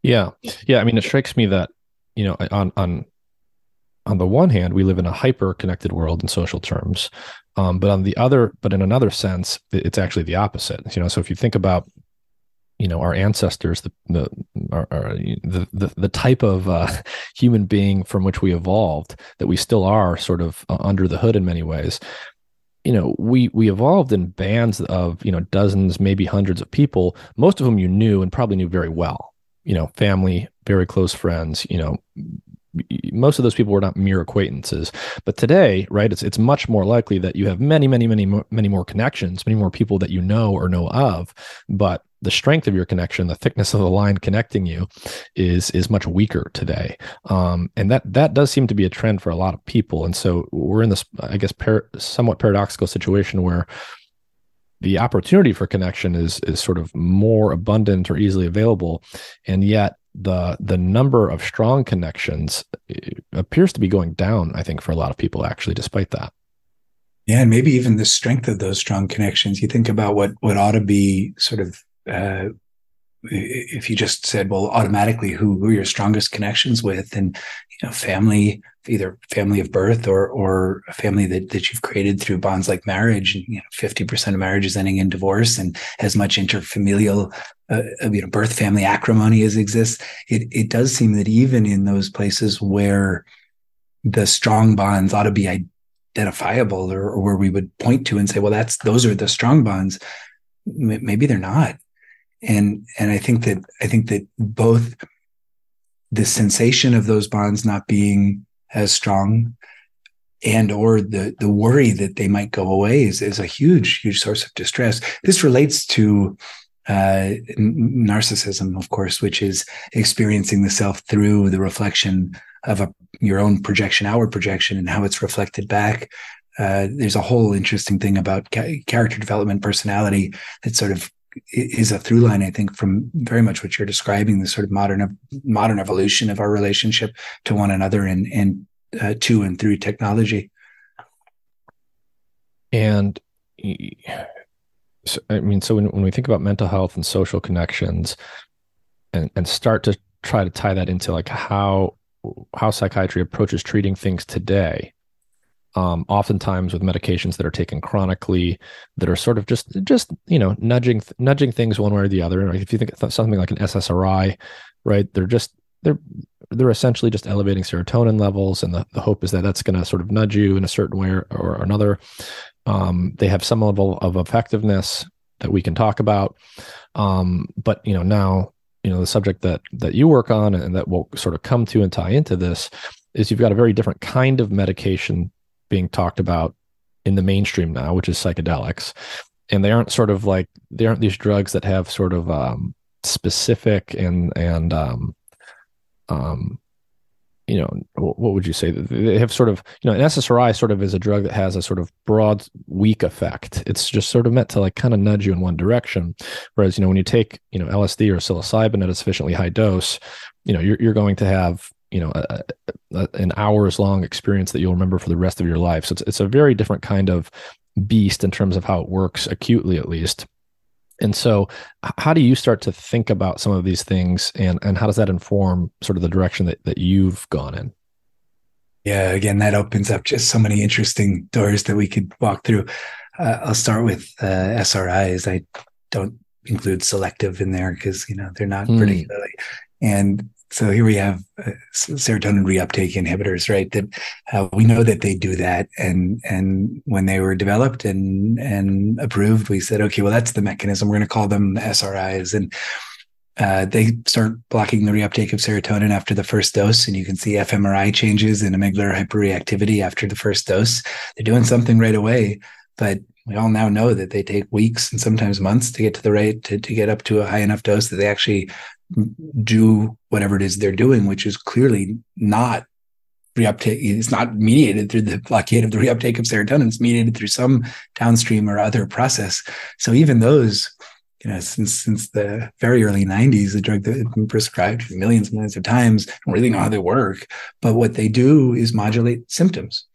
Yeah, yeah. I mean, it strikes me that you know, on on on the one hand, we live in a hyper connected world in social terms, um, but on the other, but in another sense, it's actually the opposite. You know, so if you think about you know our ancestors the the our, our, the, the, the type of uh, human being from which we evolved that we still are sort of uh, under the hood in many ways. You know we we evolved in bands of you know dozens maybe hundreds of people most of whom you knew and probably knew very well. You know family very close friends you know most of those people were not mere acquaintances. But today right it's it's much more likely that you have many many many many more connections many more people that you know or know of. But the strength of your connection, the thickness of the line connecting you, is is much weaker today, um, and that that does seem to be a trend for a lot of people. And so we're in this, I guess, par- somewhat paradoxical situation where the opportunity for connection is is sort of more abundant or easily available, and yet the the number of strong connections eh, appears to be going down. I think for a lot of people, actually, despite that. Yeah, and maybe even the strength of those strong connections. You think about what what ought to be sort of uh, if you just said, well, automatically, who, are your strongest connections with, and you know, family, either family of birth or or a family that that you've created through bonds like marriage, and you know, fifty percent of marriages ending in divorce, and as much interfamilial, uh, you know, birth family acrimony as exists. It it does seem that even in those places where the strong bonds ought to be identifiable, or, or where we would point to and say, well, that's those are the strong bonds. Maybe they're not and and i think that i think that both the sensation of those bonds not being as strong and or the the worry that they might go away is, is a huge huge source of distress. This relates to uh, narcissism of course which is experiencing the self through the reflection of a, your own projection outward projection and how it's reflected back. Uh, there's a whole interesting thing about ca- character development personality that sort of is a through line, I think, from very much what you're describing, the sort of modern modern evolution of our relationship to one another and and uh, to and through technology. And so, I mean, so when, when we think about mental health and social connections, and and start to try to tie that into like how how psychiatry approaches treating things today um, oftentimes with medications that are taken chronically that are sort of just just you know nudging nudging things one way or the other if you think something like an ssri right they're just they're they're essentially just elevating serotonin levels and the, the hope is that that's going to sort of nudge you in a certain way or, or another Um, they have some level of effectiveness that we can talk about. Um, but you know, now you know the subject that that you work on and that will sort of come to and tie into this is you've got a very different kind of medication being talked about in the mainstream now, which is psychedelics. And they aren't sort of like they aren't these drugs that have sort of um, specific and and um, um, you know, what would you say? They have sort of, you know, an SSRI sort of is a drug that has a sort of broad, weak effect. It's just sort of meant to like kind of nudge you in one direction. Whereas, you know, when you take, you know, LSD or psilocybin at a sufficiently high dose, you know, you're, you're going to have, you know, a, a, an hours long experience that you'll remember for the rest of your life. So it's, it's a very different kind of beast in terms of how it works acutely, at least. And so, how do you start to think about some of these things, and and how does that inform sort of the direction that that you've gone in? Yeah, again, that opens up just so many interesting doors that we could walk through. Uh, I'll start with uh, SRIs. I don't include selective in there because you know they're not mm. particularly. And so here we have uh, serotonin reuptake inhibitors, right? That uh, we know that they do that, and and when they were developed and and approved, we said, okay, well that's the mechanism. We're going to call them SRIs, and uh, they start blocking the reuptake of serotonin after the first dose, and you can see fMRI changes in amygdala hyperreactivity after the first dose. They're doing something right away, but we all now know that they take weeks and sometimes months to get to the rate to, to get up to a high enough dose that they actually do whatever it is they're doing, which is clearly not reuptake. It's not mediated through the blockade of the reuptake of serotonin. It's mediated through some downstream or other process. So even those, you know, since since the very early '90s, the drug that has been prescribed millions and millions of times, don't really know how they work. But what they do is modulate symptoms.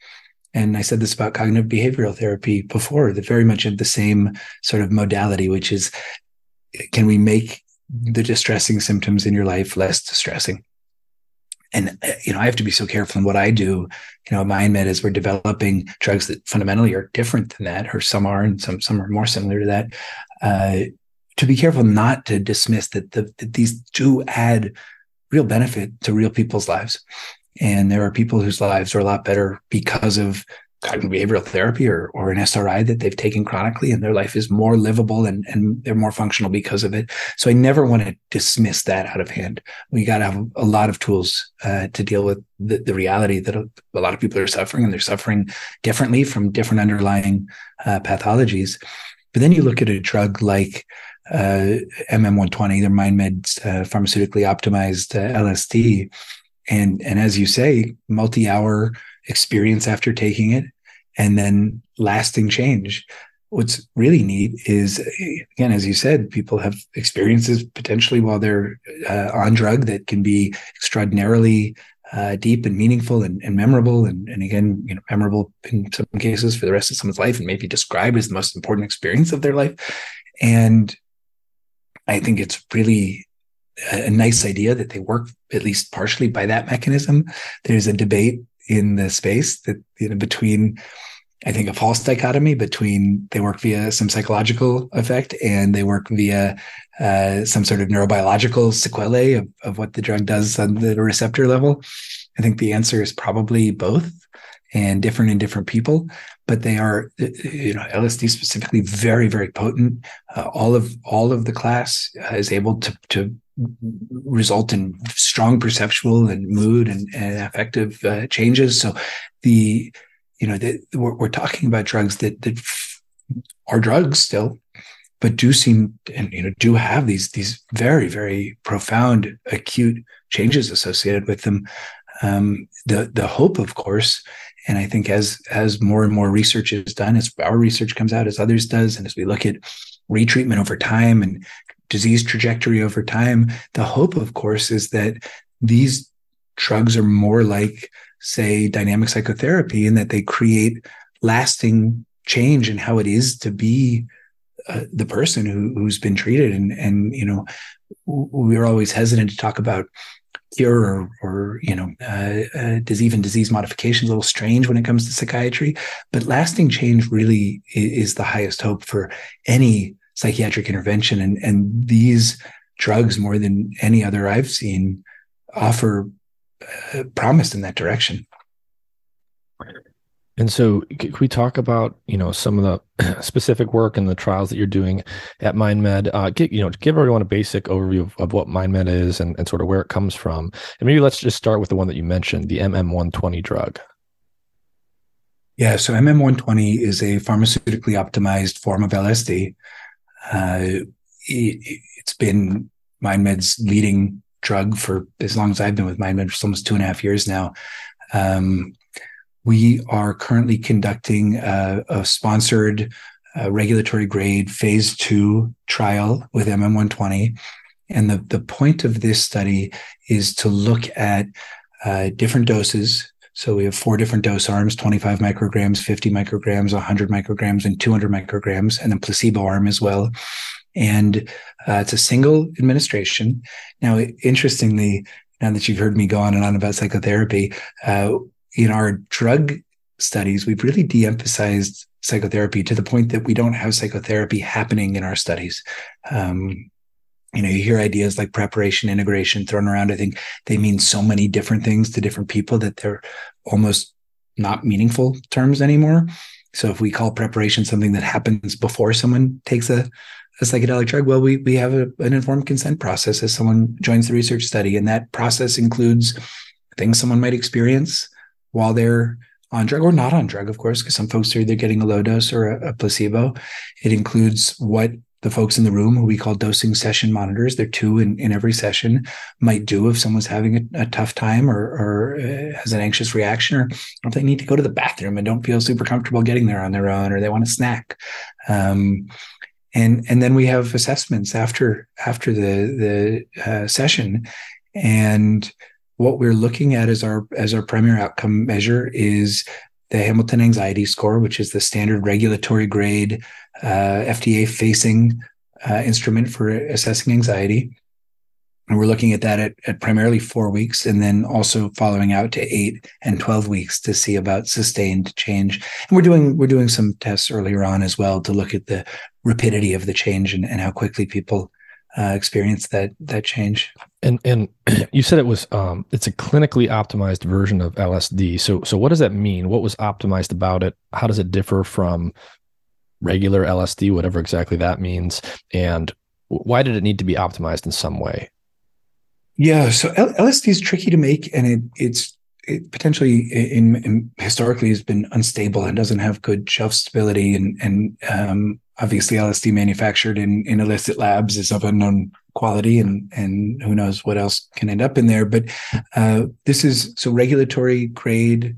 And I said this about cognitive behavioral therapy before, that very much of the same sort of modality, which is can we make the distressing symptoms in your life less distressing. And you know, I have to be so careful in what I do. You know, MindMed as we're developing drugs that fundamentally are different than that, or some are, and some some are more similar to that. Uh, to be careful not to dismiss that, the, that these do add real benefit to real people's lives. And there are people whose lives are a lot better because of cognitive behavioral therapy or, or an SRI that they've taken chronically and their life is more livable and, and they're more functional because of it. So I never want to dismiss that out of hand. We got to have a lot of tools uh, to deal with the, the, reality that a, lot of people are suffering and they're suffering differently from different underlying uh, pathologies. But then you look at a drug like uh, MM120, their MindMed's uh, pharmaceutically optimized uh, LSD. And, and as you say, multi-hour experience after taking it and then lasting change. What's really neat is, again, as you said, people have experiences potentially while they're uh, on drug that can be extraordinarily uh, deep and meaningful and, and memorable, and, and again, you know, memorable in some cases for the rest of someone's life, and maybe described as the most important experience of their life. And I think it's really a nice idea that they work at least partially by that mechanism. There's a debate in the space that you know between I think a false dichotomy between they work via some psychological effect and they work via uh, some sort of neurobiological sequelae of, of what the drug does on the receptor level. I think the answer is probably both and different in different people, but they are, you know, LSD specifically very, very potent. Uh, all of all of the class uh, is able to to result in strong perceptual and mood and, and affective uh, changes. So the, you know, we're, we're, talking about drugs that, that are drugs still, but do seem and you know do have these these very very profound acute changes associated with them. Um, the the hope, of course, and I think as as more and more research is done, as our research comes out, as others does, and as we look at retreatment over time and disease trajectory over time. The hope, of course, is that these drugs are more like, say, dynamic psychotherapy in that they create lasting change in how it is to be uh, the person who, who's been treated. And, and, you know, we're always hesitant to talk about cure or, or you know, uh, uh, does even disease modification a little strange when it comes to psychiatry, but lasting change really is the highest hope for any psychiatric intervention. And, and these drugs, more than any other I've seen, offer uh, promise in that direction. And so, can we talk about you know some of the specific work and the trials that you're doing at MindMed? Uh, get, you know, give everyone a basic overview of, of what MindMed is and, and sort of where it comes from. And maybe let's just start with the one that you mentioned, the MM120 drug. Yeah, so MM120 is a pharmaceutically optimized form of LSD. Uh, it, has been MindMed's leading drug for as long as I've been with MindMed, for almost two and a half years now. Um, we are currently conducting a, a sponsored uh, regulatory grade phase two trial with MM120. And the, the point of this study is to look at uh, different doses. So we have four different dose arms 25 micrograms, 50 micrograms, 100 micrograms, and 200 micrograms, and then placebo arm as well. And uh, it's a single administration. Now, interestingly, now that you've heard me go on and on about psychotherapy, uh, in our drug studies, we've really de-emphasized psychotherapy to the point that we don't have psychotherapy happening in our studies. Um, you know, you hear ideas like preparation, integration thrown around. I think they mean so many different things to different people that they're almost not meaningful terms anymore. So if we call preparation something that happens before someone takes a, a psychedelic drug, well, we we have a, an informed consent process as someone joins the research study, and that process includes things someone might experience, while they're on drug or not on drug, of course, because some folks are either getting a low dose or a, a, placebo. It includes what the folks in the room, who we call dosing session monitors, they're two in, in every session, might do if someone's having a, a tough time or, or uh, has an anxious reaction, or if they need to go to the bathroom and don't feel super comfortable getting there on their own, or they want a snack. Um, and and then we have assessments after after the the uh, session, and what we're looking at as our as our primary outcome measure is the Hamilton Anxiety Score, which is the standard regulatory grade uh, FDA facing uh, instrument for assessing anxiety. And we're looking at that at, at, primarily four weeks and then also following out to eight and 12 weeks to see about sustained change. And we're doing, we're doing some tests earlier on as well to look at the rapidity of the change and, and how quickly people uh, experience that that change. And and you said it was um, it's a clinically optimized version of LSD. So so what does that mean? What was optimized about it? How does it differ from regular LSD, whatever exactly that means? And why did it need to be optimized in some way? Yeah, so LSD is tricky to make, and it it's it potentially in, in, historically has been unstable and doesn't have good shelf stability and and um, obviously LSD manufactured in, in illicit labs is of unknown quality and, and who knows what else can end up in there. But uh, this is so regulatory grade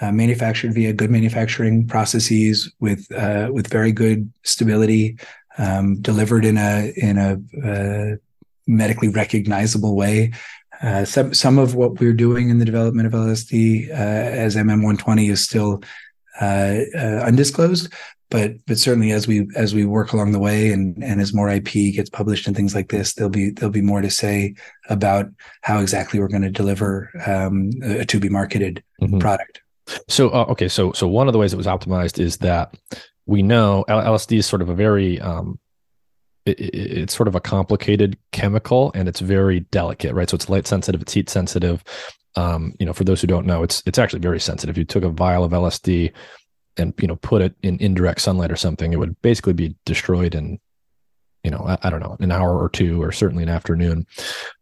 uh, manufactured via good manufacturing processes with uh, with very good stability, um, delivered in a in a uh, medically recognizable way. Uh, some some of what we're doing in the development of LSD uh, as MM120 is still undisclosed, but but certainly as we as we work along the way and and as more IP gets published and things like this, there'll be there'll be more to say about how exactly we're going to deliver um, a to be marketed mm-hmm. product. So uh, okay, so so one of the ways it was optimized is that we know LSD is sort of a very um, it, it, it's sort of a complicated chemical and it's very delicate, right? So it's light sensitive, it's heat sensitive. Um, you know, for those who don't know, it's it's actually very sensitive. You took a vial of LSD and you know put it in indirect sunlight or something, it would basically be destroyed in you know I, I don't know an hour or two or certainly an afternoon.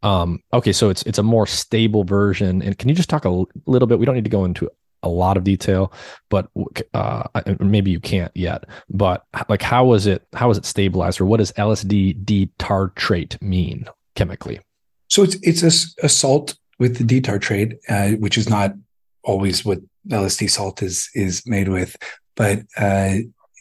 Um, okay, so it's it's a more stable version. And can you just talk a little bit? We don't need to go into a lot of detail, but uh, maybe you can't yet. But like, how was it? How was it stabilized, or what does LSD D-tartrate mean chemically? So it's it's a, a salt with the D-tartrate, uh, which is not always what LSD salt is is made with, but uh,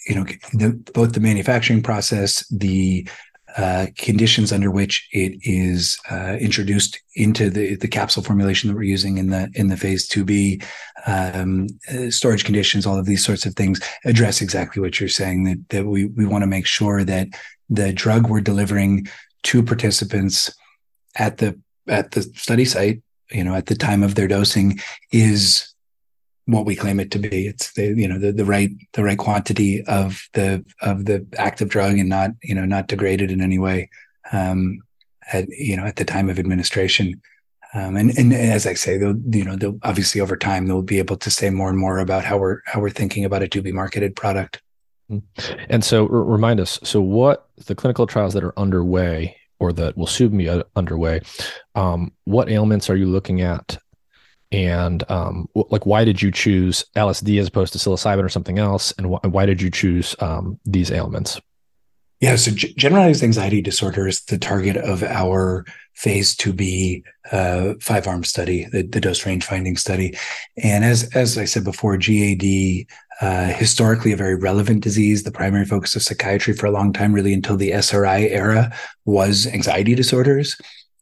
you know the, both the manufacturing process, the uh, conditions under which it is uh, introduced into the, the capsule formulation that we're using in the in the phase 2b um, uh, storage conditions all of these sorts of things address exactly what you're saying that that we we want to make sure that the drug we're delivering to participants at the at the study site you know at the time of their dosing is what we claim it to be. It's the you know the, the right the right quantity of the of the active drug and not you know not degraded in any way um, at you know at the time of administration. Um, and, and as I say, they'll, you know, they'll obviously over time, they'll be able to say more and more about how we're, how we're thinking about a to be marketed product. Mm-hmm. And so r- remind us, so what the clinical trials that are underway or that will soon be uh, underway, um, what ailments are you looking at? And um, like, why did you choose LSD as opposed to psilocybin or something else? And wh- why did you choose um, these ailments? Yeah, so g- generalized anxiety disorder is the target of our phase 2b uh, five arm study, the, the, dose range finding study. And as as I said before, GAD uh, historically a very relevant disease. The primary focus of psychiatry for a long time, really until the SRI era, was anxiety disorders.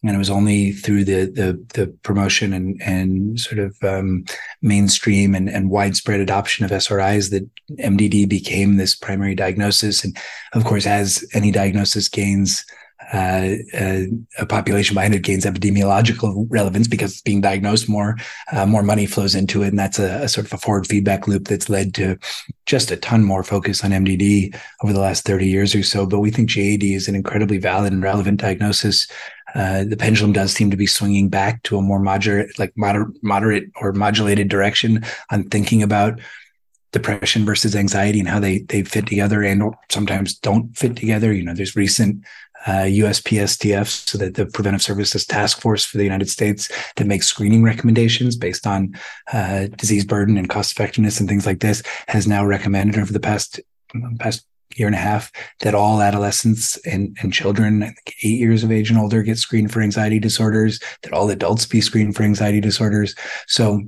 And it was only through the the, the promotion and and sort of um, mainstream and, and widespread adoption of SRIs that MDD became this primary diagnosis. And of course, as any diagnosis gains uh, uh, a population behind it gains epidemiological relevance because it's being diagnosed more, uh, more money flows into it. And that's a, a, sort of a forward feedback loop that's led to just a ton more focus on MDD over the last 30 years or so. But we think GAD is an incredibly valid and relevant diagnosis. Uh, the pendulum does seem to be swinging back to a more moderate, like moder- moderate or modulated direction on thinking about depression versus anxiety and how they they fit together and sometimes don't fit together. You know, there's recent uh, USPSTF, so that the Preventive Services Task Force for the United States that makes screening recommendations based on uh, disease burden and cost effectiveness and things like this, has now recommended over the past past year and a half that all adolescents and, and children, eight years of age and older, get screened for anxiety disorders. That all adults be screened for anxiety disorders. So,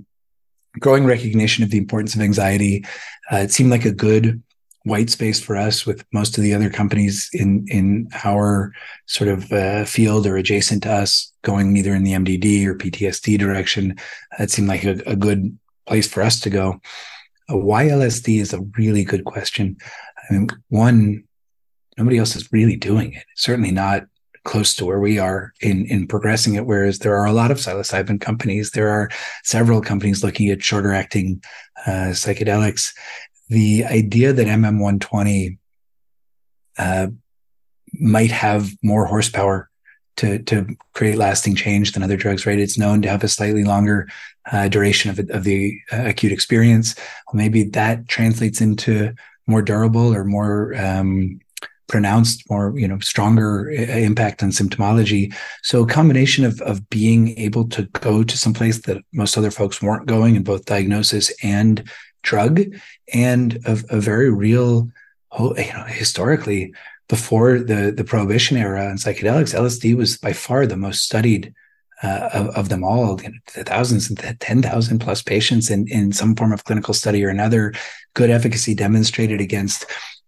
growing recognition of the importance of anxiety. Uh, it seemed like a good white space for us with most of the other companies in in our sort of uh, field or adjacent to us going either in the MDD or PTSD direction. It seemed like a, a good place for us to go. Why LSD is a really good question. I mean, one, nobody else is really doing it. Certainly not close to where we are in in progressing it. Whereas there are a lot of psilocybin companies. There are several companies looking at shorter acting uh, psychedelics, the idea that MM120 uh, might have more horsepower to to create lasting change than other drugs. Right? It's known to have a slightly longer uh, duration of of the uh, acute experience. Well, maybe that translates into more durable or more um, pronounced, more you know, stronger uh, impact on symptomology. So a combination of of being able to go to some place that most other folks weren't going in both diagnosis and drug and a, a very real, you know, historically before the the prohibition era and psychedelics, LSD was by far the most studied uh, of, of, them all, you know, thousands and 10,000 plus patients in, in some form of clinical study or another, good efficacy demonstrated against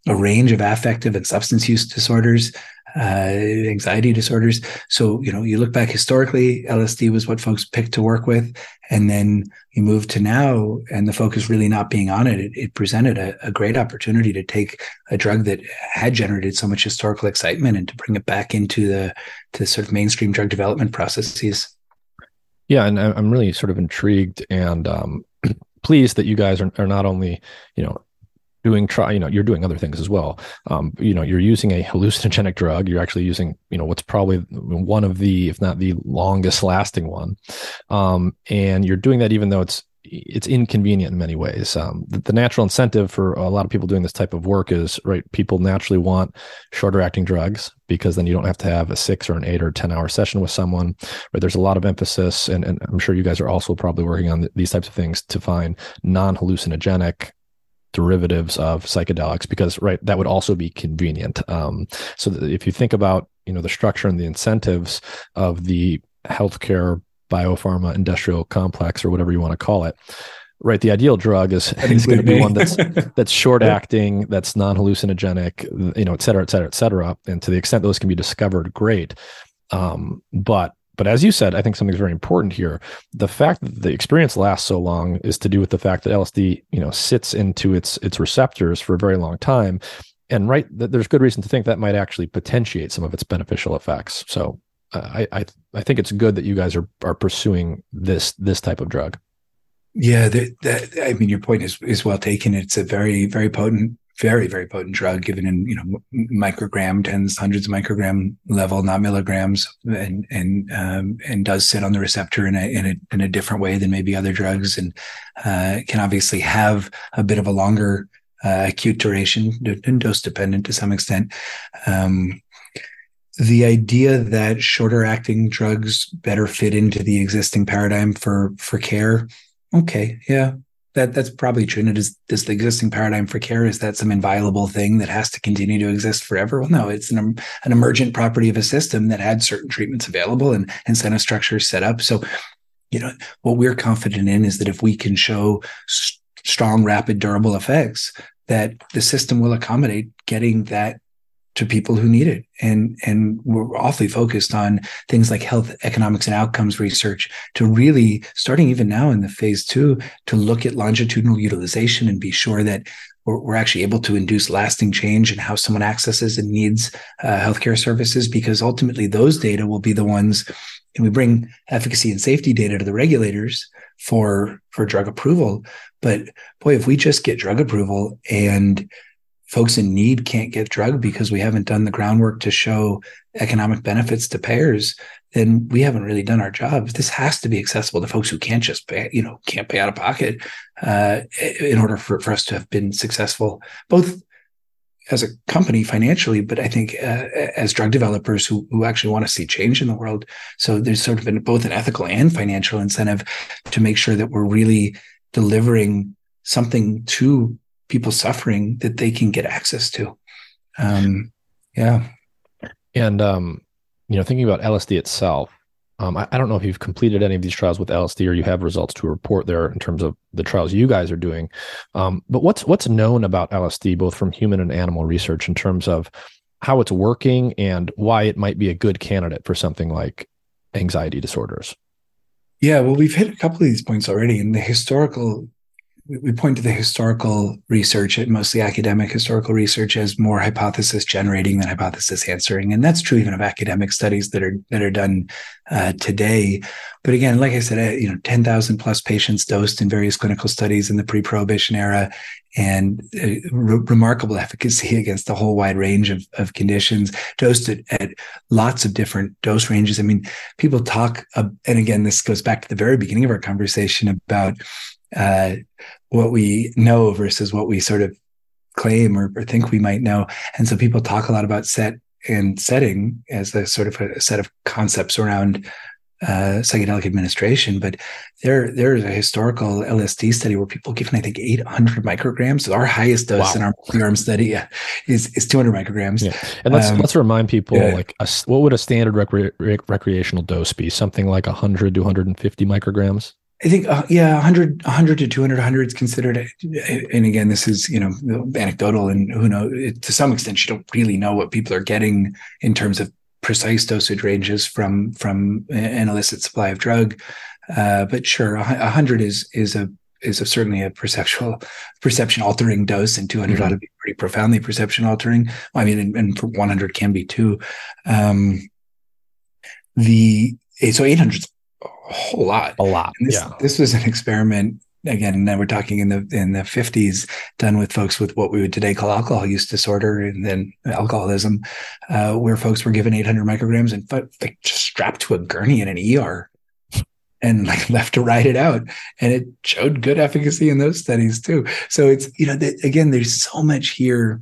a range of affective and substance use disorders, uh, anxiety disorders. So, you know, you look back historically, LSD was what folks picked to work with. And then you move to now, and the focus really not being on it, it, it presented a, a, great opportunity to take a drug that had generated so much historical excitement and to bring it back into the to sort of mainstream drug development processes. Yeah, and I'm really sort of intrigued and um, pleased that you guys are, are not only, you know, doing try you know you're doing other things as well. Um, you know you're using a hallucinogenic drug. You're actually using you know what's probably one of the if not the longest lasting one. Um, and you're doing that even though it's it's inconvenient in many ways. Um, the, the, natural incentive for a lot of people doing this type of work is right people naturally want shorter acting drugs because then you don't have to have a six or an eight or 10 hour session with someone right? There's a lot of emphasis and, and i'm sure you guys are also probably working on these types of things to find non-hallucinogenic derivatives of psychedelics because right that would also be convenient. Um, so if you think about you know the structure and the incentives of the healthcare biopharma industrial complex or whatever you want to call it right the ideal drug is, is going to be one that's that's short acting that's non-hallucinogenic you know et cetera et cetera et cetera. And to the extent those can be discovered great. Um, but but as you said, I think something's very important here. The fact that the experience lasts so long is to do with the fact that LSD, you know, sits into its its receptors for a very long time, and right, there's good reason to think that might actually potentiate some of its beneficial effects. So, uh, I, I I think it's good that you guys are are pursuing this this type of drug. Yeah, the, I mean, your point is is well taken. It's a very very potent very very potent drug given in you know microgram tens hundreds of microgram level not milligrams and and um, and does sit on the receptor in a, in a in a different way than maybe other drugs and uh, can obviously have a bit of a longer uh, acute duration and dose dependent to some extent. Um, the idea that shorter acting drugs better fit into the existing paradigm for for care okay yeah that that's probably true. And it is this the existing paradigm for care is that some inviolable thing that has to continue to exist forever? Well, no, it's an an emergent property of a system that had certain treatments available and incentive structures set up. So, you know, what we're confident in is that if we can show st- strong, rapid, durable effects, that the system will accommodate getting that to people who need it. And, and we're awfully focused on things like health economics and outcomes research to really starting even now in the phase two to look at longitudinal utilization and be sure that we're, we're actually able to induce lasting change in how someone accesses and needs uh, healthcare services, because ultimately those data will be the ones and we bring efficacy and safety data to the regulators for for drug approval but boy if we just get drug approval and folks in need can't get drug because we haven't done the groundwork to show economic benefits to payers, then we haven't really done our job. This has to be accessible to folks who can't just pay, you know, can't pay out of pocket uh, in order for, for us to have been successful, both as a company financially, but I think uh, as drug developers who, who actually want to see change in the world. So there's sort of been both an ethical and financial incentive to make sure that we're really delivering something to people suffering that they can get access to. Um, yeah. And, um, you know, thinking about LSD itself, um, I, I, don't know if you've completed any of these trials with LSD or you have results to report there in terms of the trials you guys are doing. Um, but what's what's known about LSD, both from human and animal research, in terms of how it's working and why it might be a good candidate for something like anxiety disorders? Yeah, well, we've hit a couple of these points already, and the historical we point to the historical research, mostly academic historical research, as more hypothesis generating than hypothesis answering, and that's true even of academic studies that are that are done uh, today. But again, like I said, uh, you know, ten thousand plus patients dosed in various clinical studies in the pre-prohibition era, and uh, re- remarkable efficacy against a whole wide range of, of conditions, dosed at, at, lots of different dose ranges. I mean, people talk, uh, and again, this goes back to the very beginning of our conversation about uh, what we know versus what we sort of claim or, or, think we might know. And so people talk a lot about set and setting as a sort of a set of concepts around uh, psychedelic administration. But there, there is a historical LSD study where people given, I think, 800 micrograms. So our highest dose wow. in our arm study yeah, is is 200 micrograms. Yeah. And let's um, let's remind people yeah. like a, what would a standard recre- recreational dose be? Something like 100 to 150 micrograms. I think, uh, yeah, 100, 100 to 200, 100 is considered. And again, this is, you know, anecdotal and who knows, to some extent, you don't really know what people are getting in terms of precise dosage ranges from, from an illicit supply of drug. Uh, but sure, 100 is, is a, is a, certainly a perceptual, perception altering dose, and 200 mm-hmm. ought to be pretty profoundly perception altering. Well, I mean, and, and 100 can be too. Um, the so 800 is a whole lot. A lot. This, yeah. This was an experiment again, now we're talking in the in the 50s, done with folks with what we would today call alcohol use disorder and then alcoholism, uh, where folks were given 800 micrograms and like just strapped to a gurney in an ER and like left to ride it out. And it showed good efficacy in those studies too. So it's, you know, again, there's so much here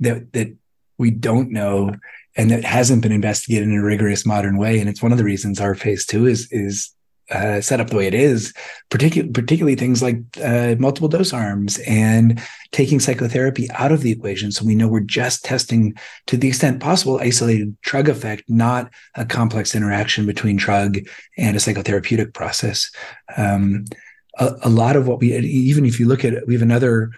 that that we don't know and that hasn't been investigated in a rigorous modern way. And it's one of the reasons our phase two is is uh, set up the way it is, particularly particularly things like uh, multiple dose arms and taking psychotherapy out of the equation, so we know we're just testing to the extent possible isolated drug effect, not a complex interaction between drug and a psychotherapeutic process. Um, a, a, lot of what we even if you look at we have another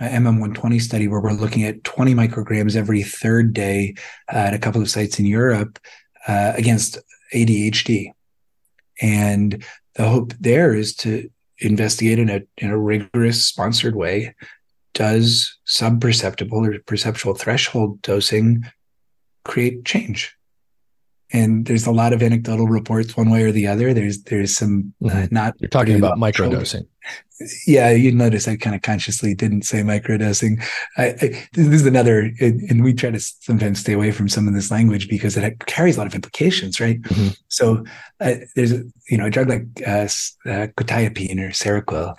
uh, MM120 study where we're looking at 20 micrograms every third day uh, at a couple of sites in Europe uh, against ADHD. And the hope there is to investigate in a in a rigorous sponsored way. Does sub-perceptible or perceptual threshold dosing create change? And there's a lot of anecdotal reports one way or the other. There's there's some uh, mm-hmm. not. You're talking about microdosing. Yeah, you notice I kind of consciously didn't say microdosing. I, I, this is another, and we try to sometimes stay away from some of this language because it carries a lot of implications, right? Mm-hmm. So uh, there's a you know a drug like uh, uh, quetiapine or Seroquel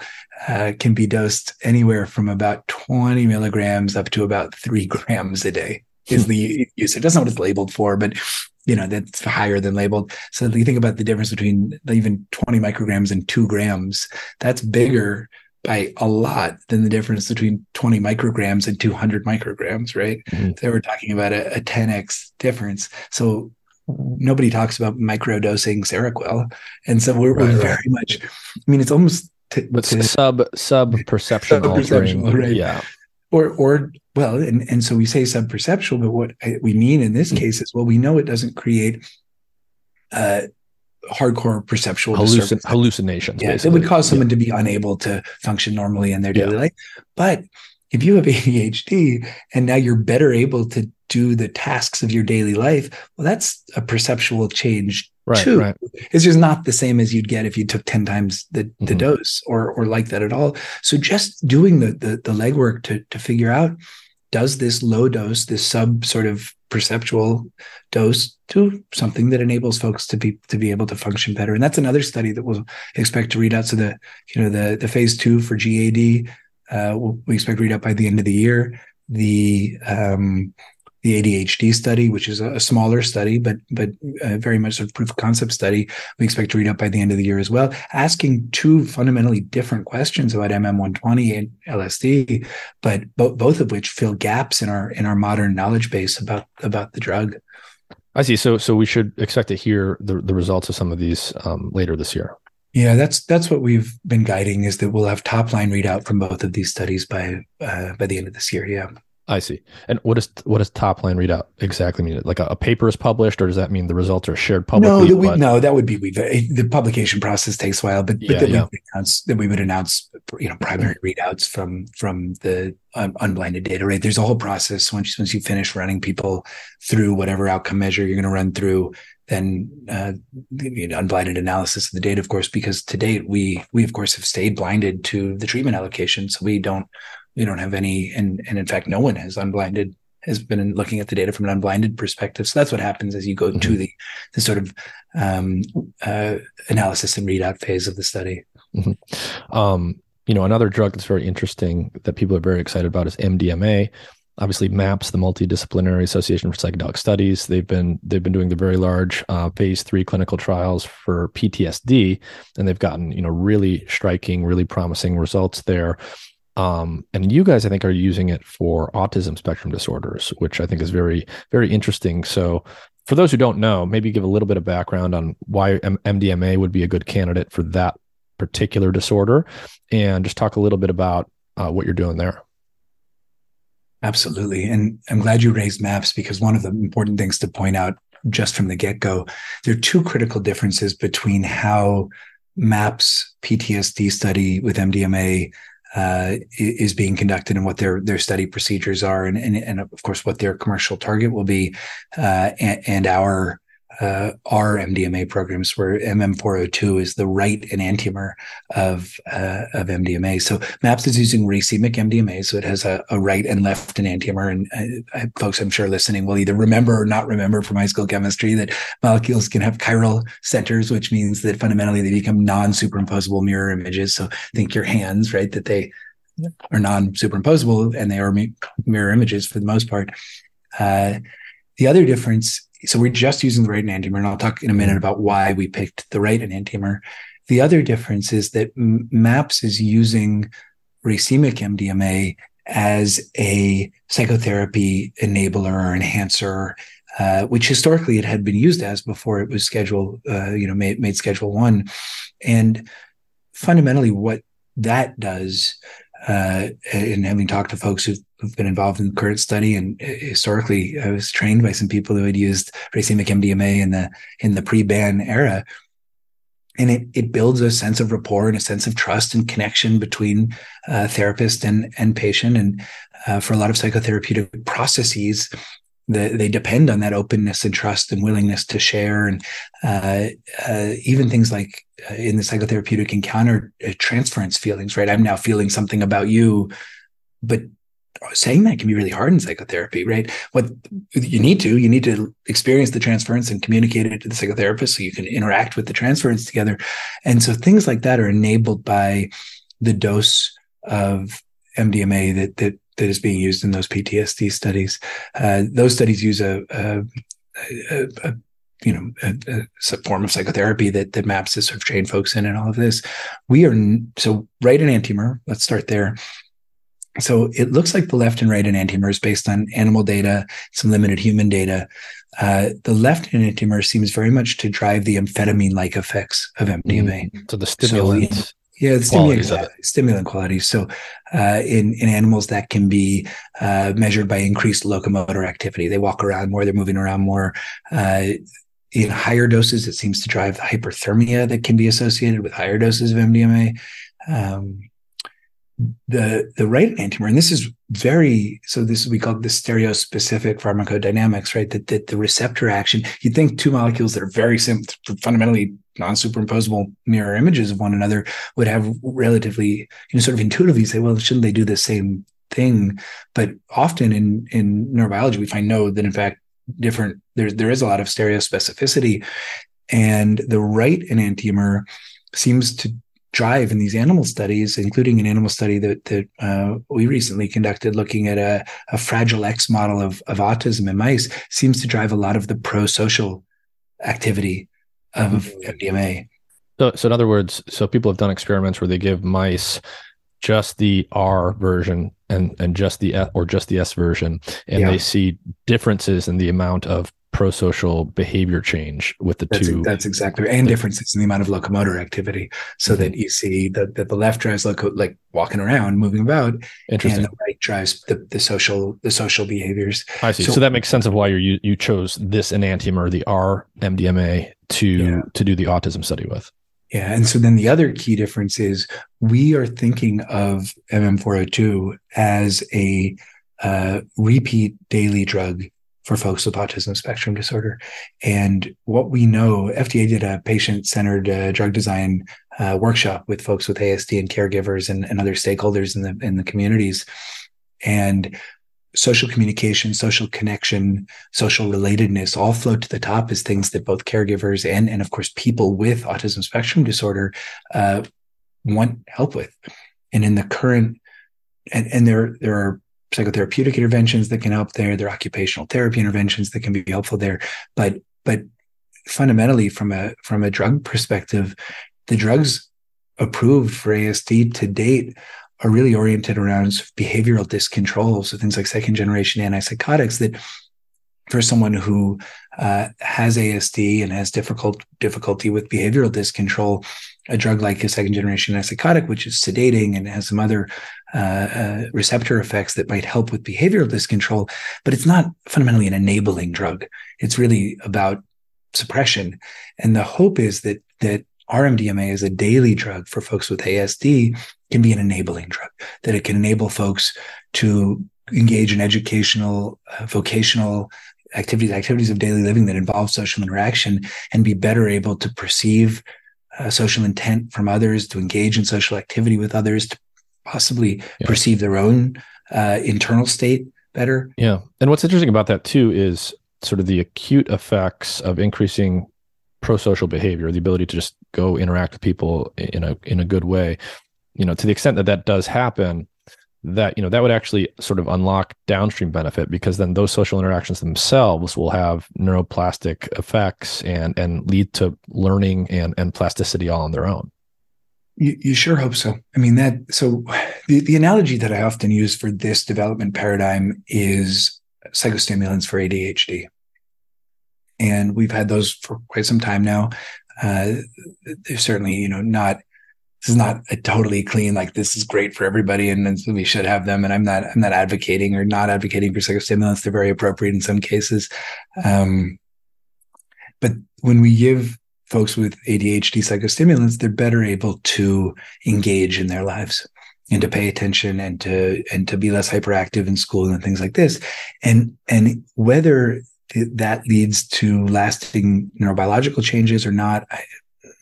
uh, can be dosed anywhere from about 20 milligrams up to about three grams a day is the use. It doesn't know what it's labeled for, but you know that's higher than labeled. So you think about the difference between even 20 micrograms and two grams. That's bigger by a lot than the difference between 20 micrograms and 200 micrograms, right? Mm-hmm. So we're talking about a, a 10x difference. So nobody talks about microdosing Seroquel, and so we're, right, we're very right. much. I mean, it's almost t- but sub sub perception altering, right? Yeah, or or well, and and so we say sub perceptual, but what we mean in this mm-hmm. case is well, we know it doesn't create. Uh, hardcore perceptual Hallucin- hallucinations. Yeah, basically. it would cause someone yeah. to be unable to function normally in their daily yeah. life. But if you have ADHD and now you're better able to do the tasks of your daily life, well, that's a perceptual change right, too. Right. It's just not the same as you'd get if you took 10 times the, the mm-hmm. dose or or like that at all. So just doing the, the the legwork to to figure out does this low dose, this sub sort of perceptual dose do something that enables folks to be to be able to function better. And that's another study that we'll expect to read out. So the you know the the phase two for GAD, uh, we expect to read out by the end of the year. The um, the ADHD study, which is a, smaller study, but but uh, very much a proof of concept study. We expect to read out by the end of the year as well, asking two fundamentally different questions about MM120 and LSD, but bo- both of which fill gaps in our in our modern knowledge base about about the drug. I see. So so we should expect to hear the the results of some of these um, later this year. Yeah, that's that's what we've been guiding is that we'll have top line readout from both of these studies by uh, by the end of this year. Yeah. I see. And what does what does top line readout exactly mean? Like a, a, paper is published, or does that mean the results are shared publicly? No, we, no, that would be we. The publication process takes a while, but, yeah, but that, yeah. we announce, that we would announce, you know, primary readouts from from the um, unblinded data. Right? There's a whole process once once you finish running people through whatever outcome measure you're going to run through. Then uh, the unblinded analysis of the data, of course, because to date we we of course have stayed blinded to the treatment allocation, so we don't we don't have any, and and in fact, no one has unblinded has been looking at the data from an unblinded perspective. So that's what happens as you go mm-hmm. to the the sort of um, uh, analysis and readout phase of the study. Mm-hmm. Um, you know, another drug that's very interesting that people are very excited about is MDMA. Obviously, MAPS, the Multidisciplinary Association for Psychedelic Studies, they've been they've been doing the very large uh, phase three clinical trials for PTSD, and they've gotten you know really striking, really promising results there. Um, and you guys, I think, are using it for autism spectrum disorders, which I think is very, very interesting. So, for those who don't know, maybe give a little bit of background on why MDMA would be a good candidate for that particular disorder, and just talk a little bit about uh, what you're doing there. Absolutely. And I'm glad you raised MAPS because one of the important things to point out just from the get go, there are two critical differences between how MAPS PTSD study with MDMA uh, is being conducted and what their their study procedures are, and and, and of course what their commercial target will be, uh, and, and, our uh, our MDMA programs, where MM402 is the right enantiomer of uh, of MDMA. So MAPS is using racemic MDMA, so it has a, a right and left enantiomer. And uh, folks, I'm sure listening will either remember or not remember from high school chemistry that molecules can have chiral centers, which means that fundamentally they become non-superimposable mirror images. So think your hands, right? That they are non-superimposable and they are mirror images for the most part. Uh, the other difference so we're just using the right enantiomer, and I'll talk in a minute mm-hmm. about why we picked the right enantiomer. The other difference is that MAPS is using racemic MDMA as a psychotherapy enabler or enhancer, uh, which historically it had been used as before it was schedule, uh, you know, made, made Schedule One, and fundamentally what that does uh, and having talked to folks who've, who've, been involved in the current study, and uh, historically, I was trained by some people who had used racemic MDMA in the in the pre-ban era, and it it builds a sense of rapport and a sense of trust and connection between uh, therapist and and patient, and uh, for a lot of psychotherapeutic processes. the, they depend on that openness and trust and willingness to share. And uh, uh, even things like uh, in the psychotherapeutic encounter uh, transference feelings right? I'm now feeling something about you but saying that can be really hard in psychotherapy right what you need to you need to experience the transference and communicate it to the psychotherapist so you can interact with the transference together and so things like that are enabled by the dose of mdma that that that is being used in those PTSD studies. Uh, those studies use a, a, a, a you know a, form of psychotherapy that that MAPS to sort of train folks in and all of this. We are so right enantiomer. Let's start there. So it looks like the left and right enantiomer is based on animal data, some limited human data. Uh, the left enantiomer seems very much to drive the amphetamine-like effects of MDMA. Mm, so the stimulant. So, yeah, the stimulant, stimulant qualities. So, uh, in in animals, that can be uh, measured by increased locomotor activity. They walk around more. They're moving around more. Uh, in higher doses, it seems to drive the hyperthermia that can be associated with higher doses of MDMA. Um, the the right enantiomer, and this is very so. This is we call the stereospecific pharmacodynamics, right? That that the receptor action. You think two molecules that are very simple, fundamentally non-superimposable mirror images of one another would have relatively, you know, sort of intuitively say, well, shouldn't they do the same thing? But often in in neurobiology, we find no that in fact different. There there is a lot of stereospecificity, and the right enantiomer seems to drive in these animal studies, including an animal study that that uh, we recently conducted looking at a, a fragile X model of, of autism in mice, seems to drive a lot of the pro-social activity of MDMA. Mm-hmm. So, so in other words, so people have done experiments where they give mice just the R version and and just the or just the S version, and yeah. they see differences in the amount of pro-social behavior change with the that's, two. That's exactly and differences in the amount of locomotor activity, so mm-hmm. that you see that the, the left drives loco- like walking around, moving about, Interesting. and the right drives the, the social the social behaviors. I see. So, so that makes sense of why you you chose this enantiomer, the R MDMA, to yeah. to do the autism study with. Yeah. And so then the other key difference is we are thinking of MM402 as a uh, repeat daily drug for folks with autism spectrum disorder. And what we know, FDA did a patient centered uh, drug design uh, workshop with folks with ASD and caregivers and, and other stakeholders in the in the communities. And social communication, social connection, social relatedness all float to the top as things that both caregivers and and of course people with autism spectrum disorder uh, want help with. And in the current and, and there there are psychotherapeutic interventions that can help there. There are occupational therapy interventions that can be helpful there. But but fundamentally, from a from a drug perspective, the drugs approved for ASD to date are really oriented around behavioral discontrol. So things like second generation antipsychotics that for someone who uh, has ASD and has difficult difficulty with behavioral discontrol, a drug like a second generation antipsychotic, which is sedating and has some other uh, uh, receptor effects that might help with behavioral discontrol, but it's not fundamentally an enabling drug. It's really about suppression. And the hope is that that RMDMA as a daily drug for folks with ASD can be an enabling drug, that it can enable folks to engage in educational, uh, vocational activities, activities of daily living that involve social interaction and be better able to perceive uh, social intent from others, to engage in social activity with others, to possibly yeah. perceive their own uh, internal state better. Yeah. And what's interesting about that too is sort of the acute effects of increasing pro-social behavior, the ability to just go interact with people in a in a good way. You know, to the extent that that does happen, that you know that would actually sort of unlock downstream benefit because then those social interactions themselves will have neuroplastic effects and and lead to learning and and plasticity all on their own. You, you sure hope so. I mean that so the, the analogy that i often use for this development paradigm is psychostimulants for adhd and we've had those for quite some time now. Uh, they're certainly you know not this is not a totally clean like this is great for everybody and we should have them. And i'm not i'm not advocating or not advocating for psychostimulants they're very appropriate in some cases. Um, but when we give folks with adhd psychostimulants they're better able to engage in their lives and to pay attention and to and to be less hyperactive in school and things like this. And and whether that leads to lasting neurobiological changes or not I,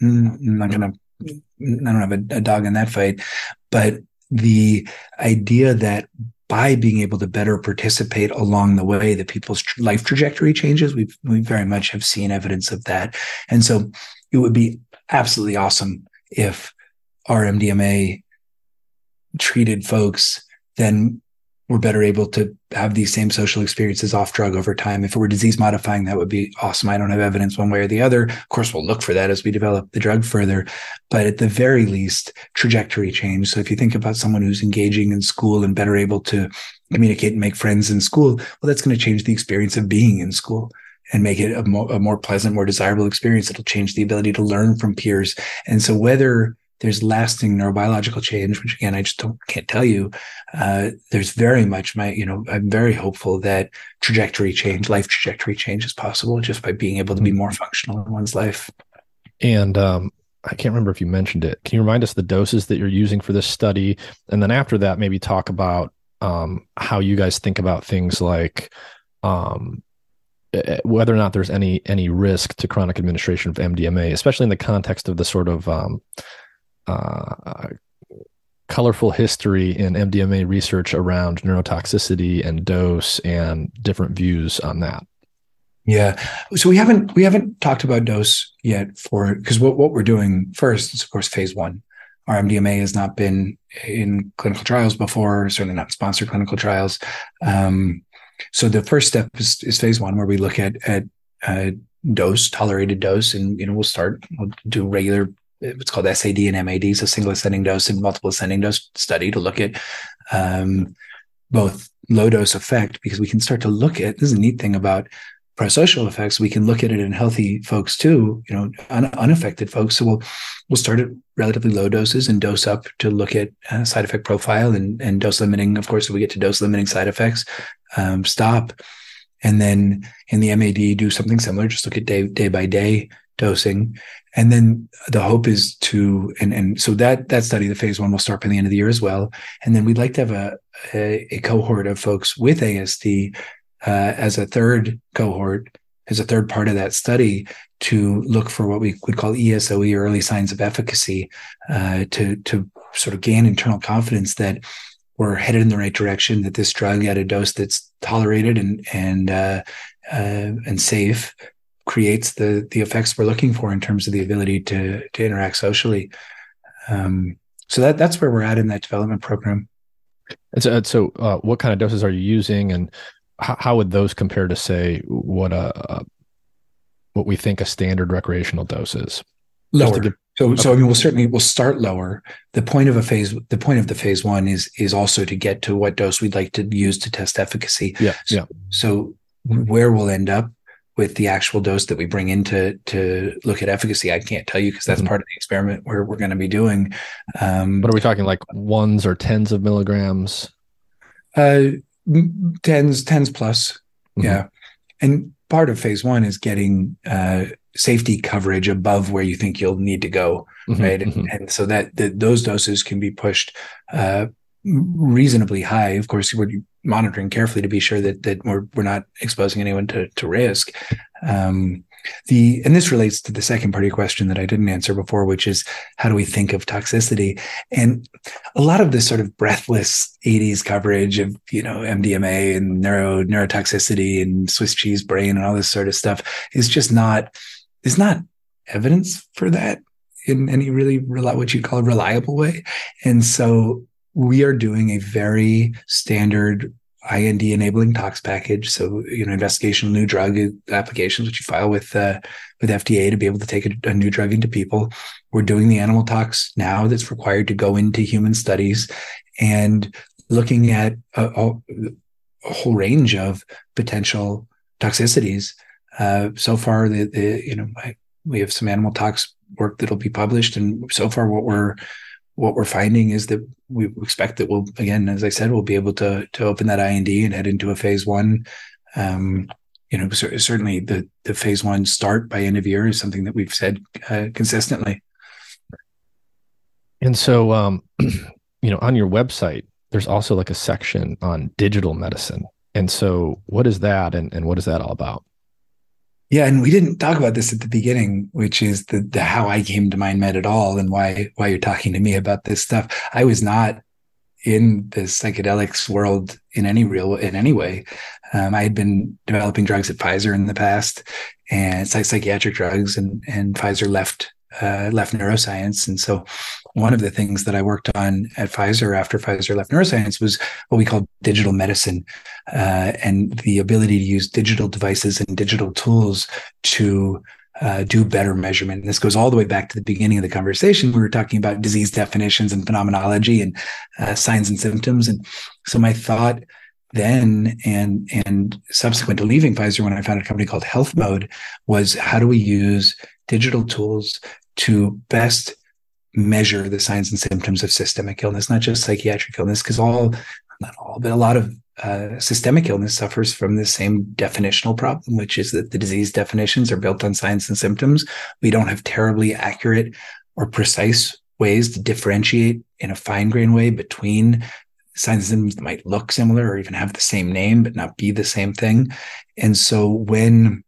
am not gonna i don't have a, a dog in that fight but the idea that by being able to better participate along the way that people's life trajectory changes we we very much have seen evidence of that. And so it would be absolutely awesome if R MDMA treated folks, then we're better able to have these same social experiences off drug over time. If it were disease modifying, that would be awesome. I don't have evidence one way or the other. Of course, we'll look for that as we develop the drug further, but at the very least, trajectory change. So if you think about someone who's engaging in school and better able to communicate and make friends in school, well, that's going to change the experience of being in school and make it a more, a more pleasant, more desirable experience. It'll change the ability to learn from peers. And so whether there's lasting neurobiological change, which again, I just don't, can't tell you. Uh, there's very much my, you know, I'm very hopeful that trajectory change, life trajectory change is possible just by being able to be more functional in one's life. And, um, I can't remember if you mentioned it. Can you remind us the doses that you're using for this study? And then after that, maybe talk about um, how you guys think about things like um, whether or not there's any any risk to chronic administration of MDMA, especially in the context of the sort of um, uh, colorful history in MDMA research around neurotoxicity and dose and different views on that. Yeah. So we haven't we haven't talked about dose yet for because what, what we're doing first is of course phase one. R MDMA has not been in clinical trials before, certainly not sponsored clinical trials. Um, so the first step is, is, phase one, where we look at at uh, dose, tolerated dose, and you know we'll start we'll do regular what's called SAD and MAD, so single ascending dose and multiple ascending dose study to look at um, both low dose effect because we can start to look at this is a neat thing about prosocial effects. We can look at it in healthy folks too, you know, un- unaffected folks. So we'll we'll start at relatively low doses and dose up to look at uh, side effect profile and and dose limiting. Of course, if we get to dose limiting side effects, um, stop. And then in the MAD, do something similar. Just look at day day by day dosing. And then the hope is to, and, and so that, that study, the phase one will start by the end of the year as well. And then we'd like to have a, a, a cohort of folks with ASD uh, as a third cohort, as a third part of that study to look for what we would call ESOE, early signs of efficacy, uh, to, to sort of gain internal confidence that we're headed in the right direction, that this drug at a dose that's tolerated and, and, uh, uh and safe creates the the effects we're looking for in terms of the ability to to interact socially. Um, so that that's where we're at in that development program. And so, so uh, what kind of doses are you using, and how, how would those compare to say what a, a, what we think a standard recreational dose is? Lower. Give, so, okay. so I mean, we'll certainly we'll start lower. The point of a phase, the point of the phase one is is also to get to what dose we'd like to use to test efficacy. Yeah, so, yeah. So where we'll end up with the actual dose that we bring in to to look at efficacy. I can't tell you because that's mm-hmm. part of the experiment where we're going to be doing. Um, what are we talking like ones or tens of milligrams? Uh, tens, tens plus. Mm-hmm. Yeah, and part of phase one is getting uh, safety coverage above where you think you'll need to go, mm-hmm, right? Mm-hmm. And, so that, that those doses can be pushed uh, reasonably high. Of course, we're monitoring carefully to be sure that that we're we're not exposing anyone to to risk. Um, the and this relates to the second part of your question that I didn't answer before, which is how do we think of toxicity? And a lot of this sort of breathless 80s coverage of you know MDMA and neuro neurotoxicity and Swiss cheese brain and all this sort of stuff is just not is not evidence for that in any really what you call a reliable way. And so we are doing a very standard IND enabling tox package. So, you know, investigational new drug applications, which you file with, uh, with FDA to be able to take a, a, new drug into people. We're doing the animal tox now that's required to go into human studies and looking at a, a, a whole range of potential toxicities. Uh, so far, the, the you know, I, we have some animal tox work that'll be published. And so far, what we're what we're finding is that we expect that we'll again, as I said, we'll be able to to open that IND and head into a phase one. Um, you know, certainly the the phase one start by end of year is something that we've said uh, consistently. And so, um, you know, on your website, there's also like a section on digital medicine. And so, what is that, and, and what is that all about? Yeah, and we didn't talk about this at the beginning, which is the, the how I came to MindMed at all, and why why you're talking to me about this stuff. I was not in the psychedelics world in any real in any way. Um, I had been developing drugs at Pfizer in the past, and psychiatric drugs, and and Pfizer left uh, left neuroscience, and so one of the things that I worked on at Pfizer after Pfizer left neuroscience was what we call digital medicine, uh, and the ability to use digital devices and digital tools to uh, do better measurement. And this goes all the way back to the beginning of the conversation. We were talking about disease definitions and phenomenology and uh, signs and symptoms. And so my thought then and and subsequent to leaving Pfizer when I founded a company called Health Mode was how do we use digital tools to best measure the signs and symptoms of systemic illness, not just psychiatric illness, because all not all, but a lot of uh, systemic illness suffers from the same definitional problem, which is that the disease definitions are built on signs and symptoms. We don't have terribly accurate or precise ways to differentiate in a fine grained way between signs and symptoms that might look similar or even have the same name, but not be the same thing. And so when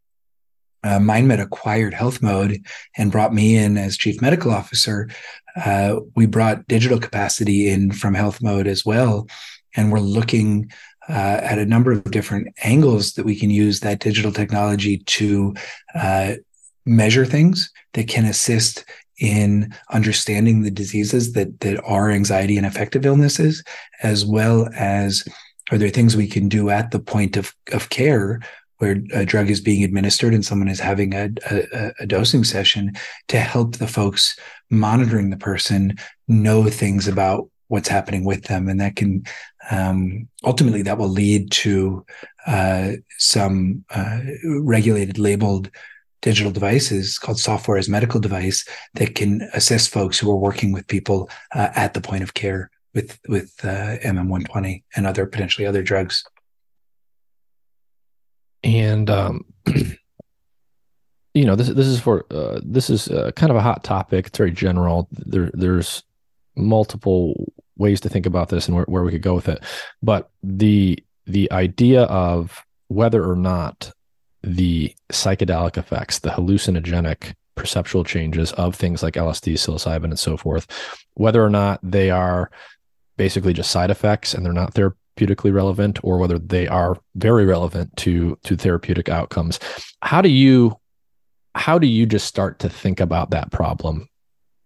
uh, MindMed acquired Health Mode and brought me in as chief medical officer, uh, we brought digital capacity in from Health Mode as well. And we're looking uh, at a number of different angles that we can use that digital technology to uh, measure things that can assist in understanding the diseases that that are anxiety and affective illnesses, as well as are there things we can do at the point of, of care where a drug is being administered and someone is having a, a, a, dosing session to help the folks monitoring the person know things about what's happening with them and that can um, ultimately that will lead to uh, some uh, regulated labeled digital devices called software as medical device that can assist folks who are working with people uh, at the point of care with with uh, MM120 and other potentially other drugs. And um, you know this this is for uh, this is uh, kind of a hot topic. It's very general. There there's multiple ways to think about this and where, where we could go with it, but the the idea of whether or not the psychedelic effects, the hallucinogenic perceptual changes of things like LSD, psilocybin, and so forth, whether or not they are basically just side effects and they're not therapeutically relevant, or whether they are very relevant to to therapeutic outcomes. How do you how do you just start to think about that problem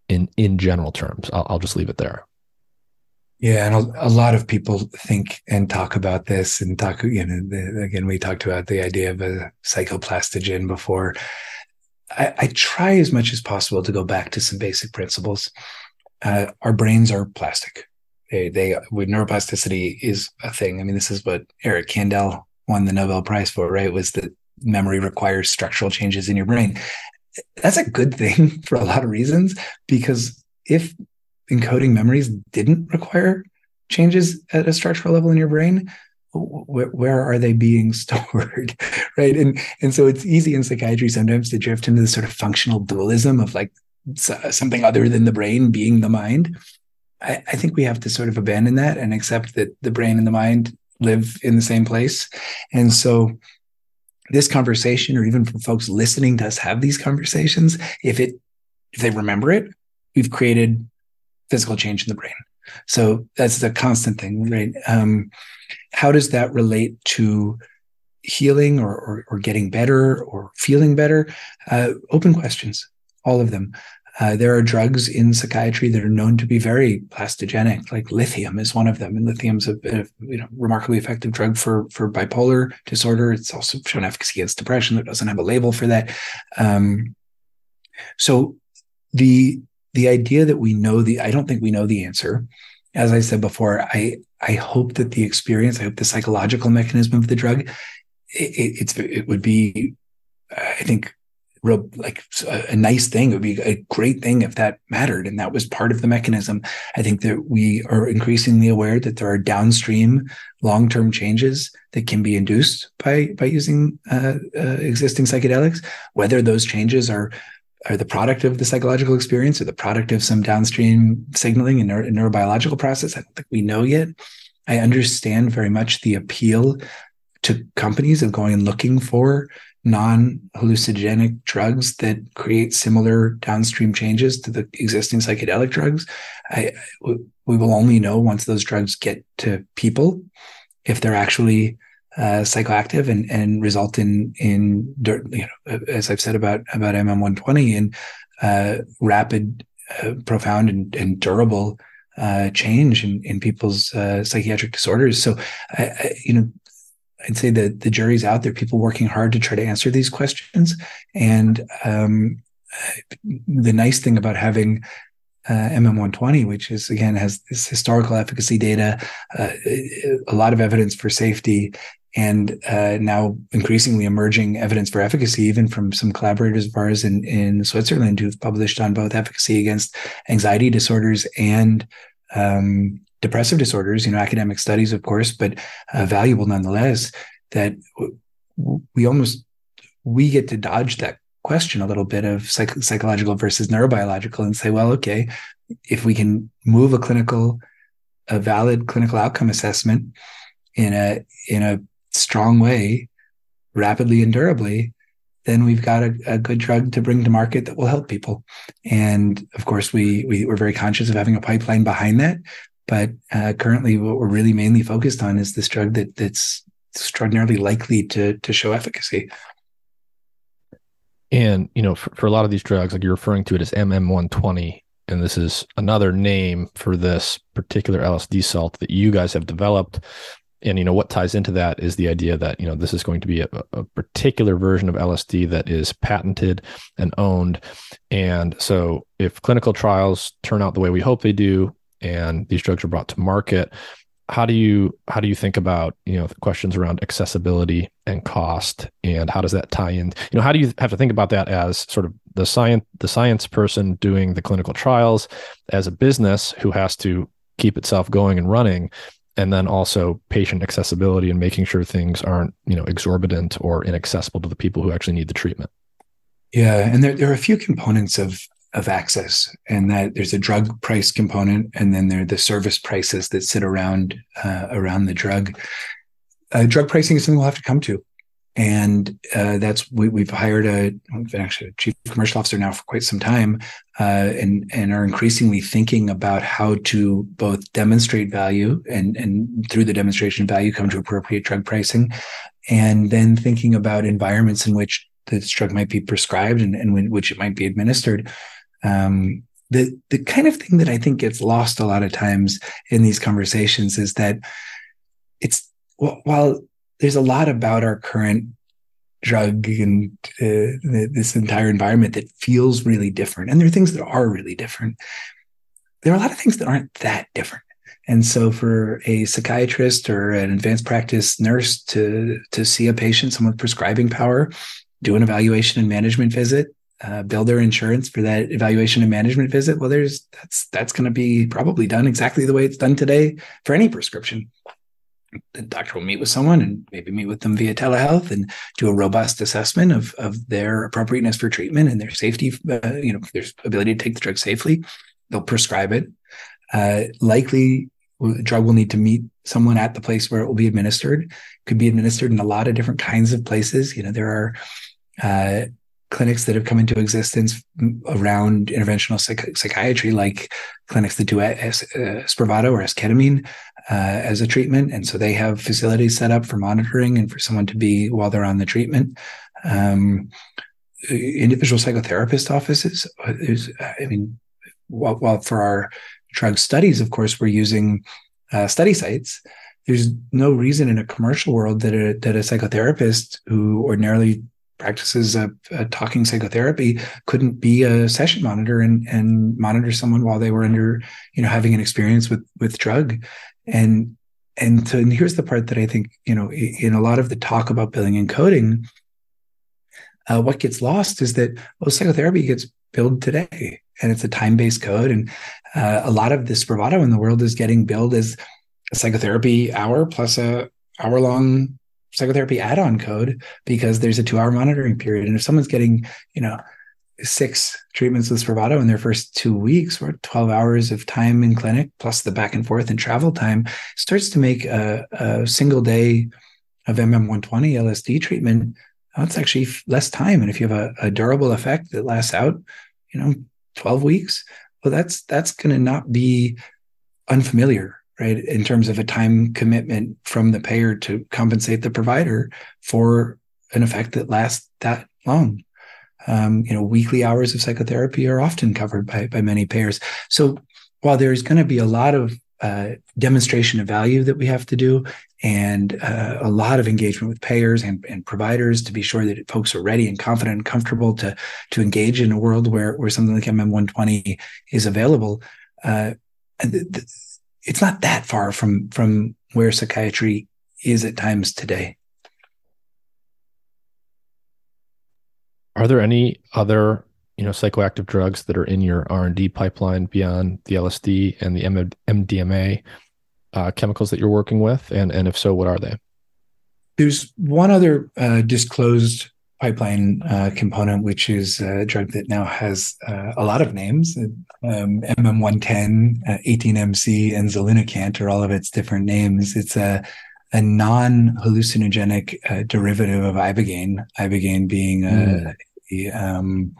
in in general terms? I'll, I'll just leave it there. Yeah, and a, a, lot of people think and talk about this, and talk. You know, the, again, we talked about the idea of a psychoplastogen before. I, I, try as much as possible to go back to some basic principles. Uh, our brains are plastic. They, they, with neuroplasticity is a thing. I mean, this is what Eric Kandel won the Nobel Prize for, right? Was that memory requires structural changes in your brain. That's a good thing for a lot of reasons because if encoding memories didn't require changes at a structural level in your brain, where, where are they being stored right and and so it's easy in psychiatry sometimes to drift into this sort of functional dualism of like something other than the brain being the mind I, I think we have to sort of abandon that and accept that the brain and the mind live in the same place and so this conversation or even for folks listening to us have these conversations if it if they remember it we've created physical change in the brain. So that's the constant thing, right? Um, how does that relate to healing or, or, or getting better or feeling better? Uh, open questions, all of them. Uh, there are drugs in psychiatry that are known to be very plastogenic, like lithium is one of them. And lithium's a, a you know remarkably effective drug for for bipolar disorder. It's also shown efficacy against depression. That doesn't have a label for that. Um, so the the idea that we know the i don't think we know the answer as i said before i i hope that the experience i hope the psychological mechanism of the drug it, it's it would be i think real like a, a nice thing it would be a great thing if that mattered and that was part of the mechanism i think that we are increasingly aware that there are downstream long-term changes that can be induced by by using uh, uh, existing psychedelics whether those changes are are the product of the psychological experience or the product of some downstream signaling and neuro- neurobiological process. I don't think we know yet. I understand very much the appeal to companies of going and looking for non hallucinogenic drugs that create similar downstream changes to the existing psychedelic drugs. I, we will only know once those drugs get to people if they're actually uh, psychoactive and, and result in in you know as I've said about about MM120 in uh, rapid, uh, profound, and, and durable uh, change in in people's uh, psychiatric disorders. So, you know, I'd say that the jury's out there, people working hard to try to answer these questions. And um, the nice thing about having uh, MM120, which is again has this historical efficacy data, uh, a lot of evidence for safety, and uh, now increasingly emerging evidence for efficacy, even from some collaborators of ours in, in Switzerland who've published on both efficacy against anxiety disorders and um, depressive disorders, you know, academic studies, of course, but uh, valuable nonetheless, that we almost, we get to dodge that question a little bit of psych- psychological versus neurobiological and say, well, okay, if we can move a clinical, a valid clinical outcome assessment in a, in a strong way, rapidly and durably, then we've got a, a, good drug to bring to market that will help people. And of course, we, we we're very conscious of having a pipeline behind that. But uh, currently, what we're really mainly focused on is this drug that that's extraordinarily likely to to show efficacy. And you know, for, for a lot of these drugs, like you're referring to it as MM120, and this is another name for this particular LSD salt that you guys have developed. And you know what ties into that is the idea that you know this is going to be a, a particular version of LSD that is patented and owned. And so, if clinical trials turn out the way we hope they do, and these drugs are brought to market how do you how do you think about you know questions around accessibility and cost and how does that tie in you know how do you have to think about that as sort of the science the science person doing the clinical trials as a business who has to keep itself going and running and then also patient accessibility and making sure things aren't you know exorbitant or inaccessible to the people who actually need the treatment? Yeah and there, there are a few components of of access and that there's a drug price component and then there are the service prices that sit around uh, around the drug. Uh, drug pricing is something we'll have to come to. And uh, that's we, have hired a we've actually a chief commercial officer now for quite some time uh, and and are increasingly thinking about how to both demonstrate value and and through the demonstration of value come to appropriate drug pricing and then thinking about environments in which this drug might be prescribed and, and which it might be administered um, the the kind of thing that I think gets lost a lot of times in these conversations is that it's while there's a lot about our current drug and uh, this entire environment that feels really different, and there are things that are really different. There are a lot of things that aren't that different. And so for a psychiatrist or an advanced practice nurse to to see a patient, someone with prescribing power, do an evaluation and management visit, uh, build their insurance for that evaluation and management visit, well, there's that's that's going to be probably done exactly the way it's done today for any prescription. The doctor will meet with someone and maybe meet with them via telehealth and do a robust assessment of of their appropriateness for treatment and their safety. Uh, you know, their ability to take the drug safely. They'll prescribe it. Uh, likely, the drug will need to meet someone at the place where it will be administered. Could be administered in a lot of different kinds of places. You know, there are uh, clinics that have come into existence around interventional psych- psychiatry, like clinics that do S- uh, Spravato or esketamine uh, as a treatment. And so they have facilities set up for monitoring and for someone to be while they're on the treatment. Um, individual psychotherapist offices. There's, I mean, while, while, for our drug studies, of course, we're using uh, study sites. There's no reason in a commercial world that a, that a psychotherapist who ordinarily practices a, a, talking psychotherapy couldn't be a session monitor and and monitor someone while they were under you know having an experience with with drug. And and, and here's the part that I think you know in a lot of the talk about billing and coding uh, what gets lost is that well psychotherapy gets billed today and it's a time-based code. And uh, a lot of this Spravato in the world is getting billed as a psychotherapy hour plus a hour long psychotherapy add-on code because there's a two-hour monitoring period. And if someone's getting, you know, six treatments with Spravato in their first two weeks, or 12 hours of time in clinic, plus the back and forth and travel time, starts to make a, a single day of MM120 LSD treatment. That's actually less time. And if you have a, a durable effect that lasts out, you know, 12 weeks, well, that's that's going to not be unfamiliar, right? In terms of a time commitment from the payer to compensate the provider for an effect that lasts that long. Um, you know, weekly hours of psychotherapy are often covered by by many payers. So while there's going to be a lot of uh, demonstration of value that we have to do and uh, a lot of engagement with payers and, and, providers to be sure that folks are ready and confident and comfortable to to engage in a world where where something like MM120 is available. Uh, it's not that far from from where psychiatry is at times today. Are there any other you know psychoactive drugs that are in your r&d pipeline beyond the lsd and the mdma uh, chemicals that you're working with and and if so what are they there's one other uh, disclosed pipeline uh, component which is a drug that now has uh, a lot of names. Um, mm110 18mc uh, and zolunicant are all of its different names. It's a a non-hallucinogenic uh, derivative of ibogaine. Ibogaine being mm. a, um,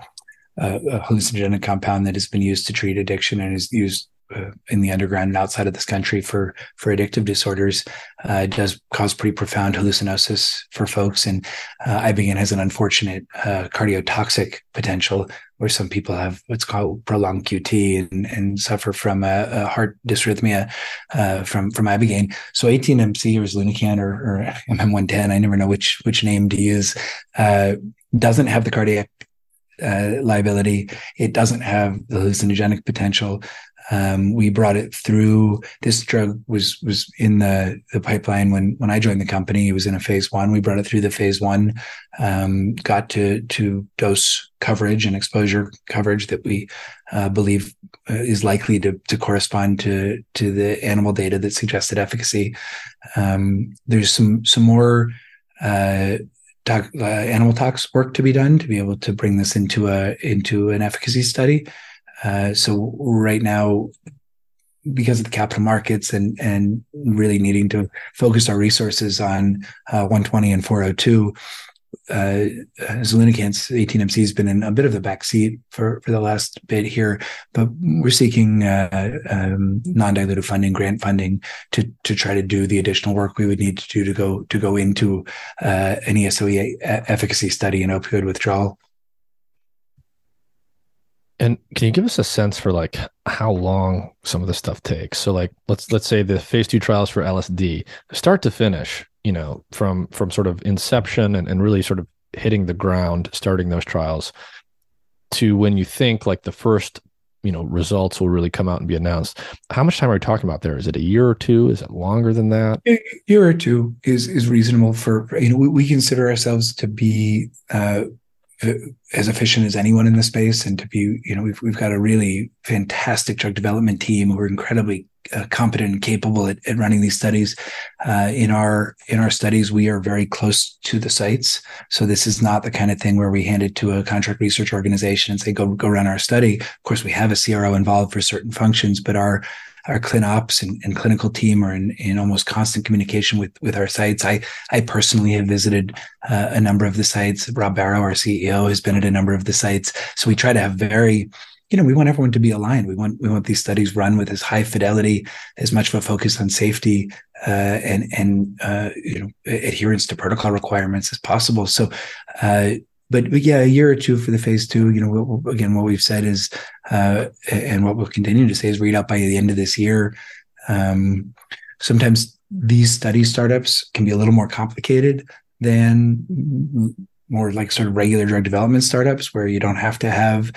a hallucinogenic compound that has been used to treat addiction and is used uh, in the underground and outside of this country for for addictive disorders uh, does cause pretty profound hallucinosis for folks and uh, ibogaine has an unfortunate uh, cardiotoxic potential where some people have what's called prolonged QT and, and suffer from a, a heart dysrhythmia uh, from from ibogaine. So 18MC or Zolunicant or, or MM110, I never know which which name to use, doesn't have the cardiac uh, liability. It doesn't have the hallucinogenic potential. Um, we brought it through. This drug was was in the the pipeline when when I joined the company. It was in a phase one. We brought it through the phase one, um, got to to dose coverage and exposure coverage that we uh, believe uh, is likely to to correspond to to the animal data that suggested efficacy. Um, there's some some more. Uh, uh, animal tox work to be done to be able to bring this into a into an efficacy study. Uh, so right now, because of the capital markets and and really needing to focus our resources on uh, 120 and 402, uh, Zolunicant's 18MC has been in a bit of the backseat for for the last bit here, but we're seeking uh, um, non-dilutive funding, grant funding to to try to do the additional work we would need to do to go to go into uh, an ESOE efficacy study in opioid withdrawal. And can you give us a sense for like how long some of this stuff takes? So like let's let's say the phase two trials for LSD, start to finish, you know, from from sort of inception and, and really sort of hitting the ground, starting those trials to when you think like the first, you know, results will really come out and be announced. How much time are we talking about there? Is it a year or two? Is it longer than that? A year or two is is reasonable for you know, we, we consider ourselves to be uh as efficient as anyone in the space and to be you know we've, we've got a really fantastic drug development team. Who are incredibly uh, competent and capable at, at running these studies. Uh, in our in our studies we are very close to the sites. So this is not the kind of thing where we hand it to a contract research organization and say go go run our study. Of course we have a cro involved for certain functions but our our clinops and, and clinical team are in, in almost constant communication with with our sites. I I personally have visited uh, a number of the sites. Rob Barrow, our CEO, has been at a number of the sites. So we try to have very you know, we want everyone to be aligned. We want we want these studies run with as high fidelity, as much of a focus on safety uh, and and uh, you know adherence to protocol requirements as possible. So uh, but, but yeah, a year or two for the phase two. You know, what, again, what we've said is, uh, and what we'll continue to say is read out by the end of this year. Um, sometimes these study startups can be a little more complicated than more like sort of regular drug development startups where you don't have to have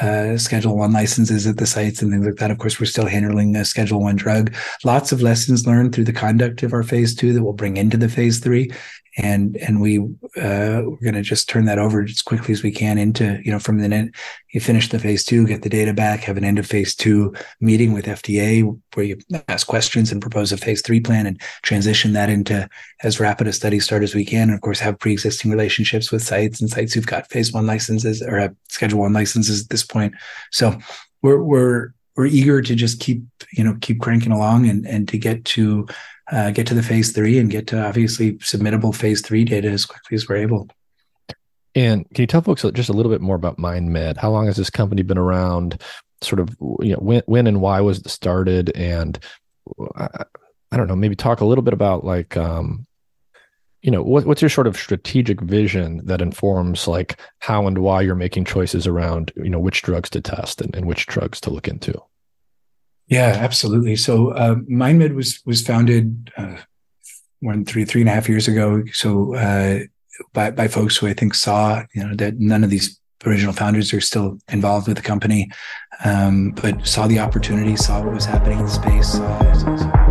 uh, schedule one licenses at the sites and things like that. Of course, we're still handling a schedule one drug. Lots of lessons learned through the conduct of our phase two that we'll bring into the phase three and and we uh, we're going to just turn that over as quickly as we can into you know from the end you finish the phase two get the data back have an end of phase two meeting with fda where you ask questions and propose a phase three plan and transition that into as rapid a study start as we can. And of course have pre-existing relationships with sites and sites who've got phase one licenses or have schedule one licenses at this point. So we're we're we're eager to just keep you know keep cranking along and and to get to uh, get to the phase three and get to obviously submittable phase three data as quickly as we're able. And can you tell folks just a little bit more about MindMed? How long has this company been around? Sort of, you know, when, when and why was it started? And I, I don't know, maybe talk a little bit about like, um, you know, what, what's your sort of strategic vision that informs like how and why you're making choices around, you know, which drugs to test and, and which drugs to look into? Yeah, absolutely. So uh, MindMed was was founded uh, one three three and a half years ago. So uh, by by folks who I think saw you know that none of these original founders are still involved with the company, um, but saw the opportunity, saw what was happening in the space. You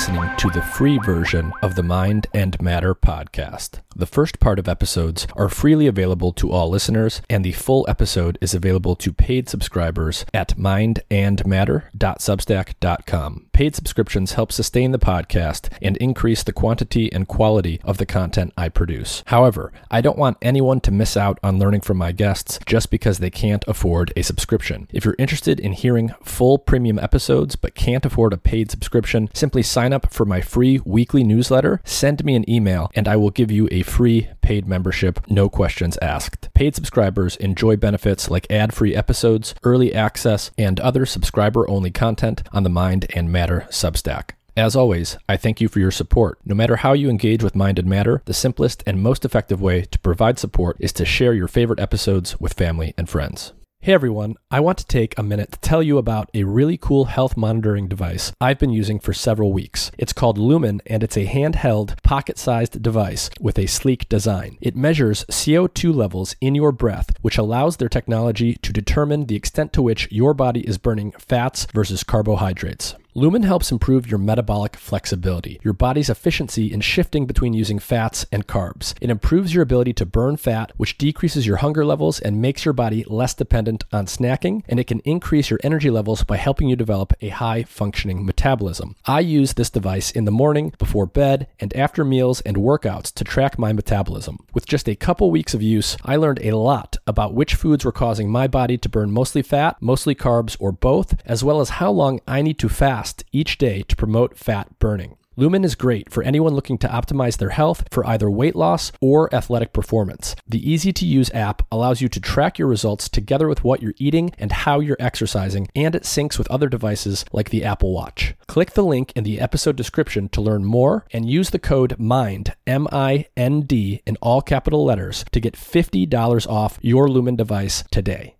listening to the free version of the Mind and Matter podcast. The first part of episodes are freely available to all listeners, and the full episode is available to paid subscribers at mindandmatter.substack.com. Paid subscriptions help sustain the podcast and increase the quantity and quality of the content I produce. However, I don't want anyone to miss out on learning from my guests just because they can't afford a subscription. If you're interested in hearing full premium episodes but can't afford a paid subscription, simply sign up for my free weekly newsletter, send me an email, and I will give you a free paid membership, no questions asked. Paid subscribers enjoy benefits like ad free episodes, early access, and other subscriber only content on the Mind and Matter Substack. As always, I thank you for your support. No matter how you engage with Mind and Matter, the simplest and most effective way to provide support is to share your favorite episodes with family and friends. Hey everyone, I want to take a minute to tell you about a really cool health monitoring device I've been using for several weeks. It's called Lumen and it's a handheld, pocket sized device with a sleek design. It measures CO2 levels in your breath, which allows their technology to determine the extent to which your body is burning fats versus carbohydrates. Lumen helps improve your metabolic flexibility, your body's efficiency in shifting between using fats and carbs. It improves your ability to burn fat, which decreases your hunger levels and makes your body less dependent on snacking, and it can increase your energy levels by helping you develop a high functioning metabolism. I use this device in the morning, before bed, and after meals and workouts to track my metabolism. With just a couple weeks of use, I learned a lot about which foods were causing my body to burn mostly fat, mostly carbs, or both, as well as how long I need to fast fast each day to promote fat burning. Lumen is great for anyone looking to optimize their health for either weight loss or athletic performance. The easy to use app allows you to track your results together with what you're eating and how you're exercising, and it syncs with other devices like the Apple Watch. Click the link in the episode description to learn more and use the code MIND, M I N D, in all capital letters to get $50 off your Lumen device today.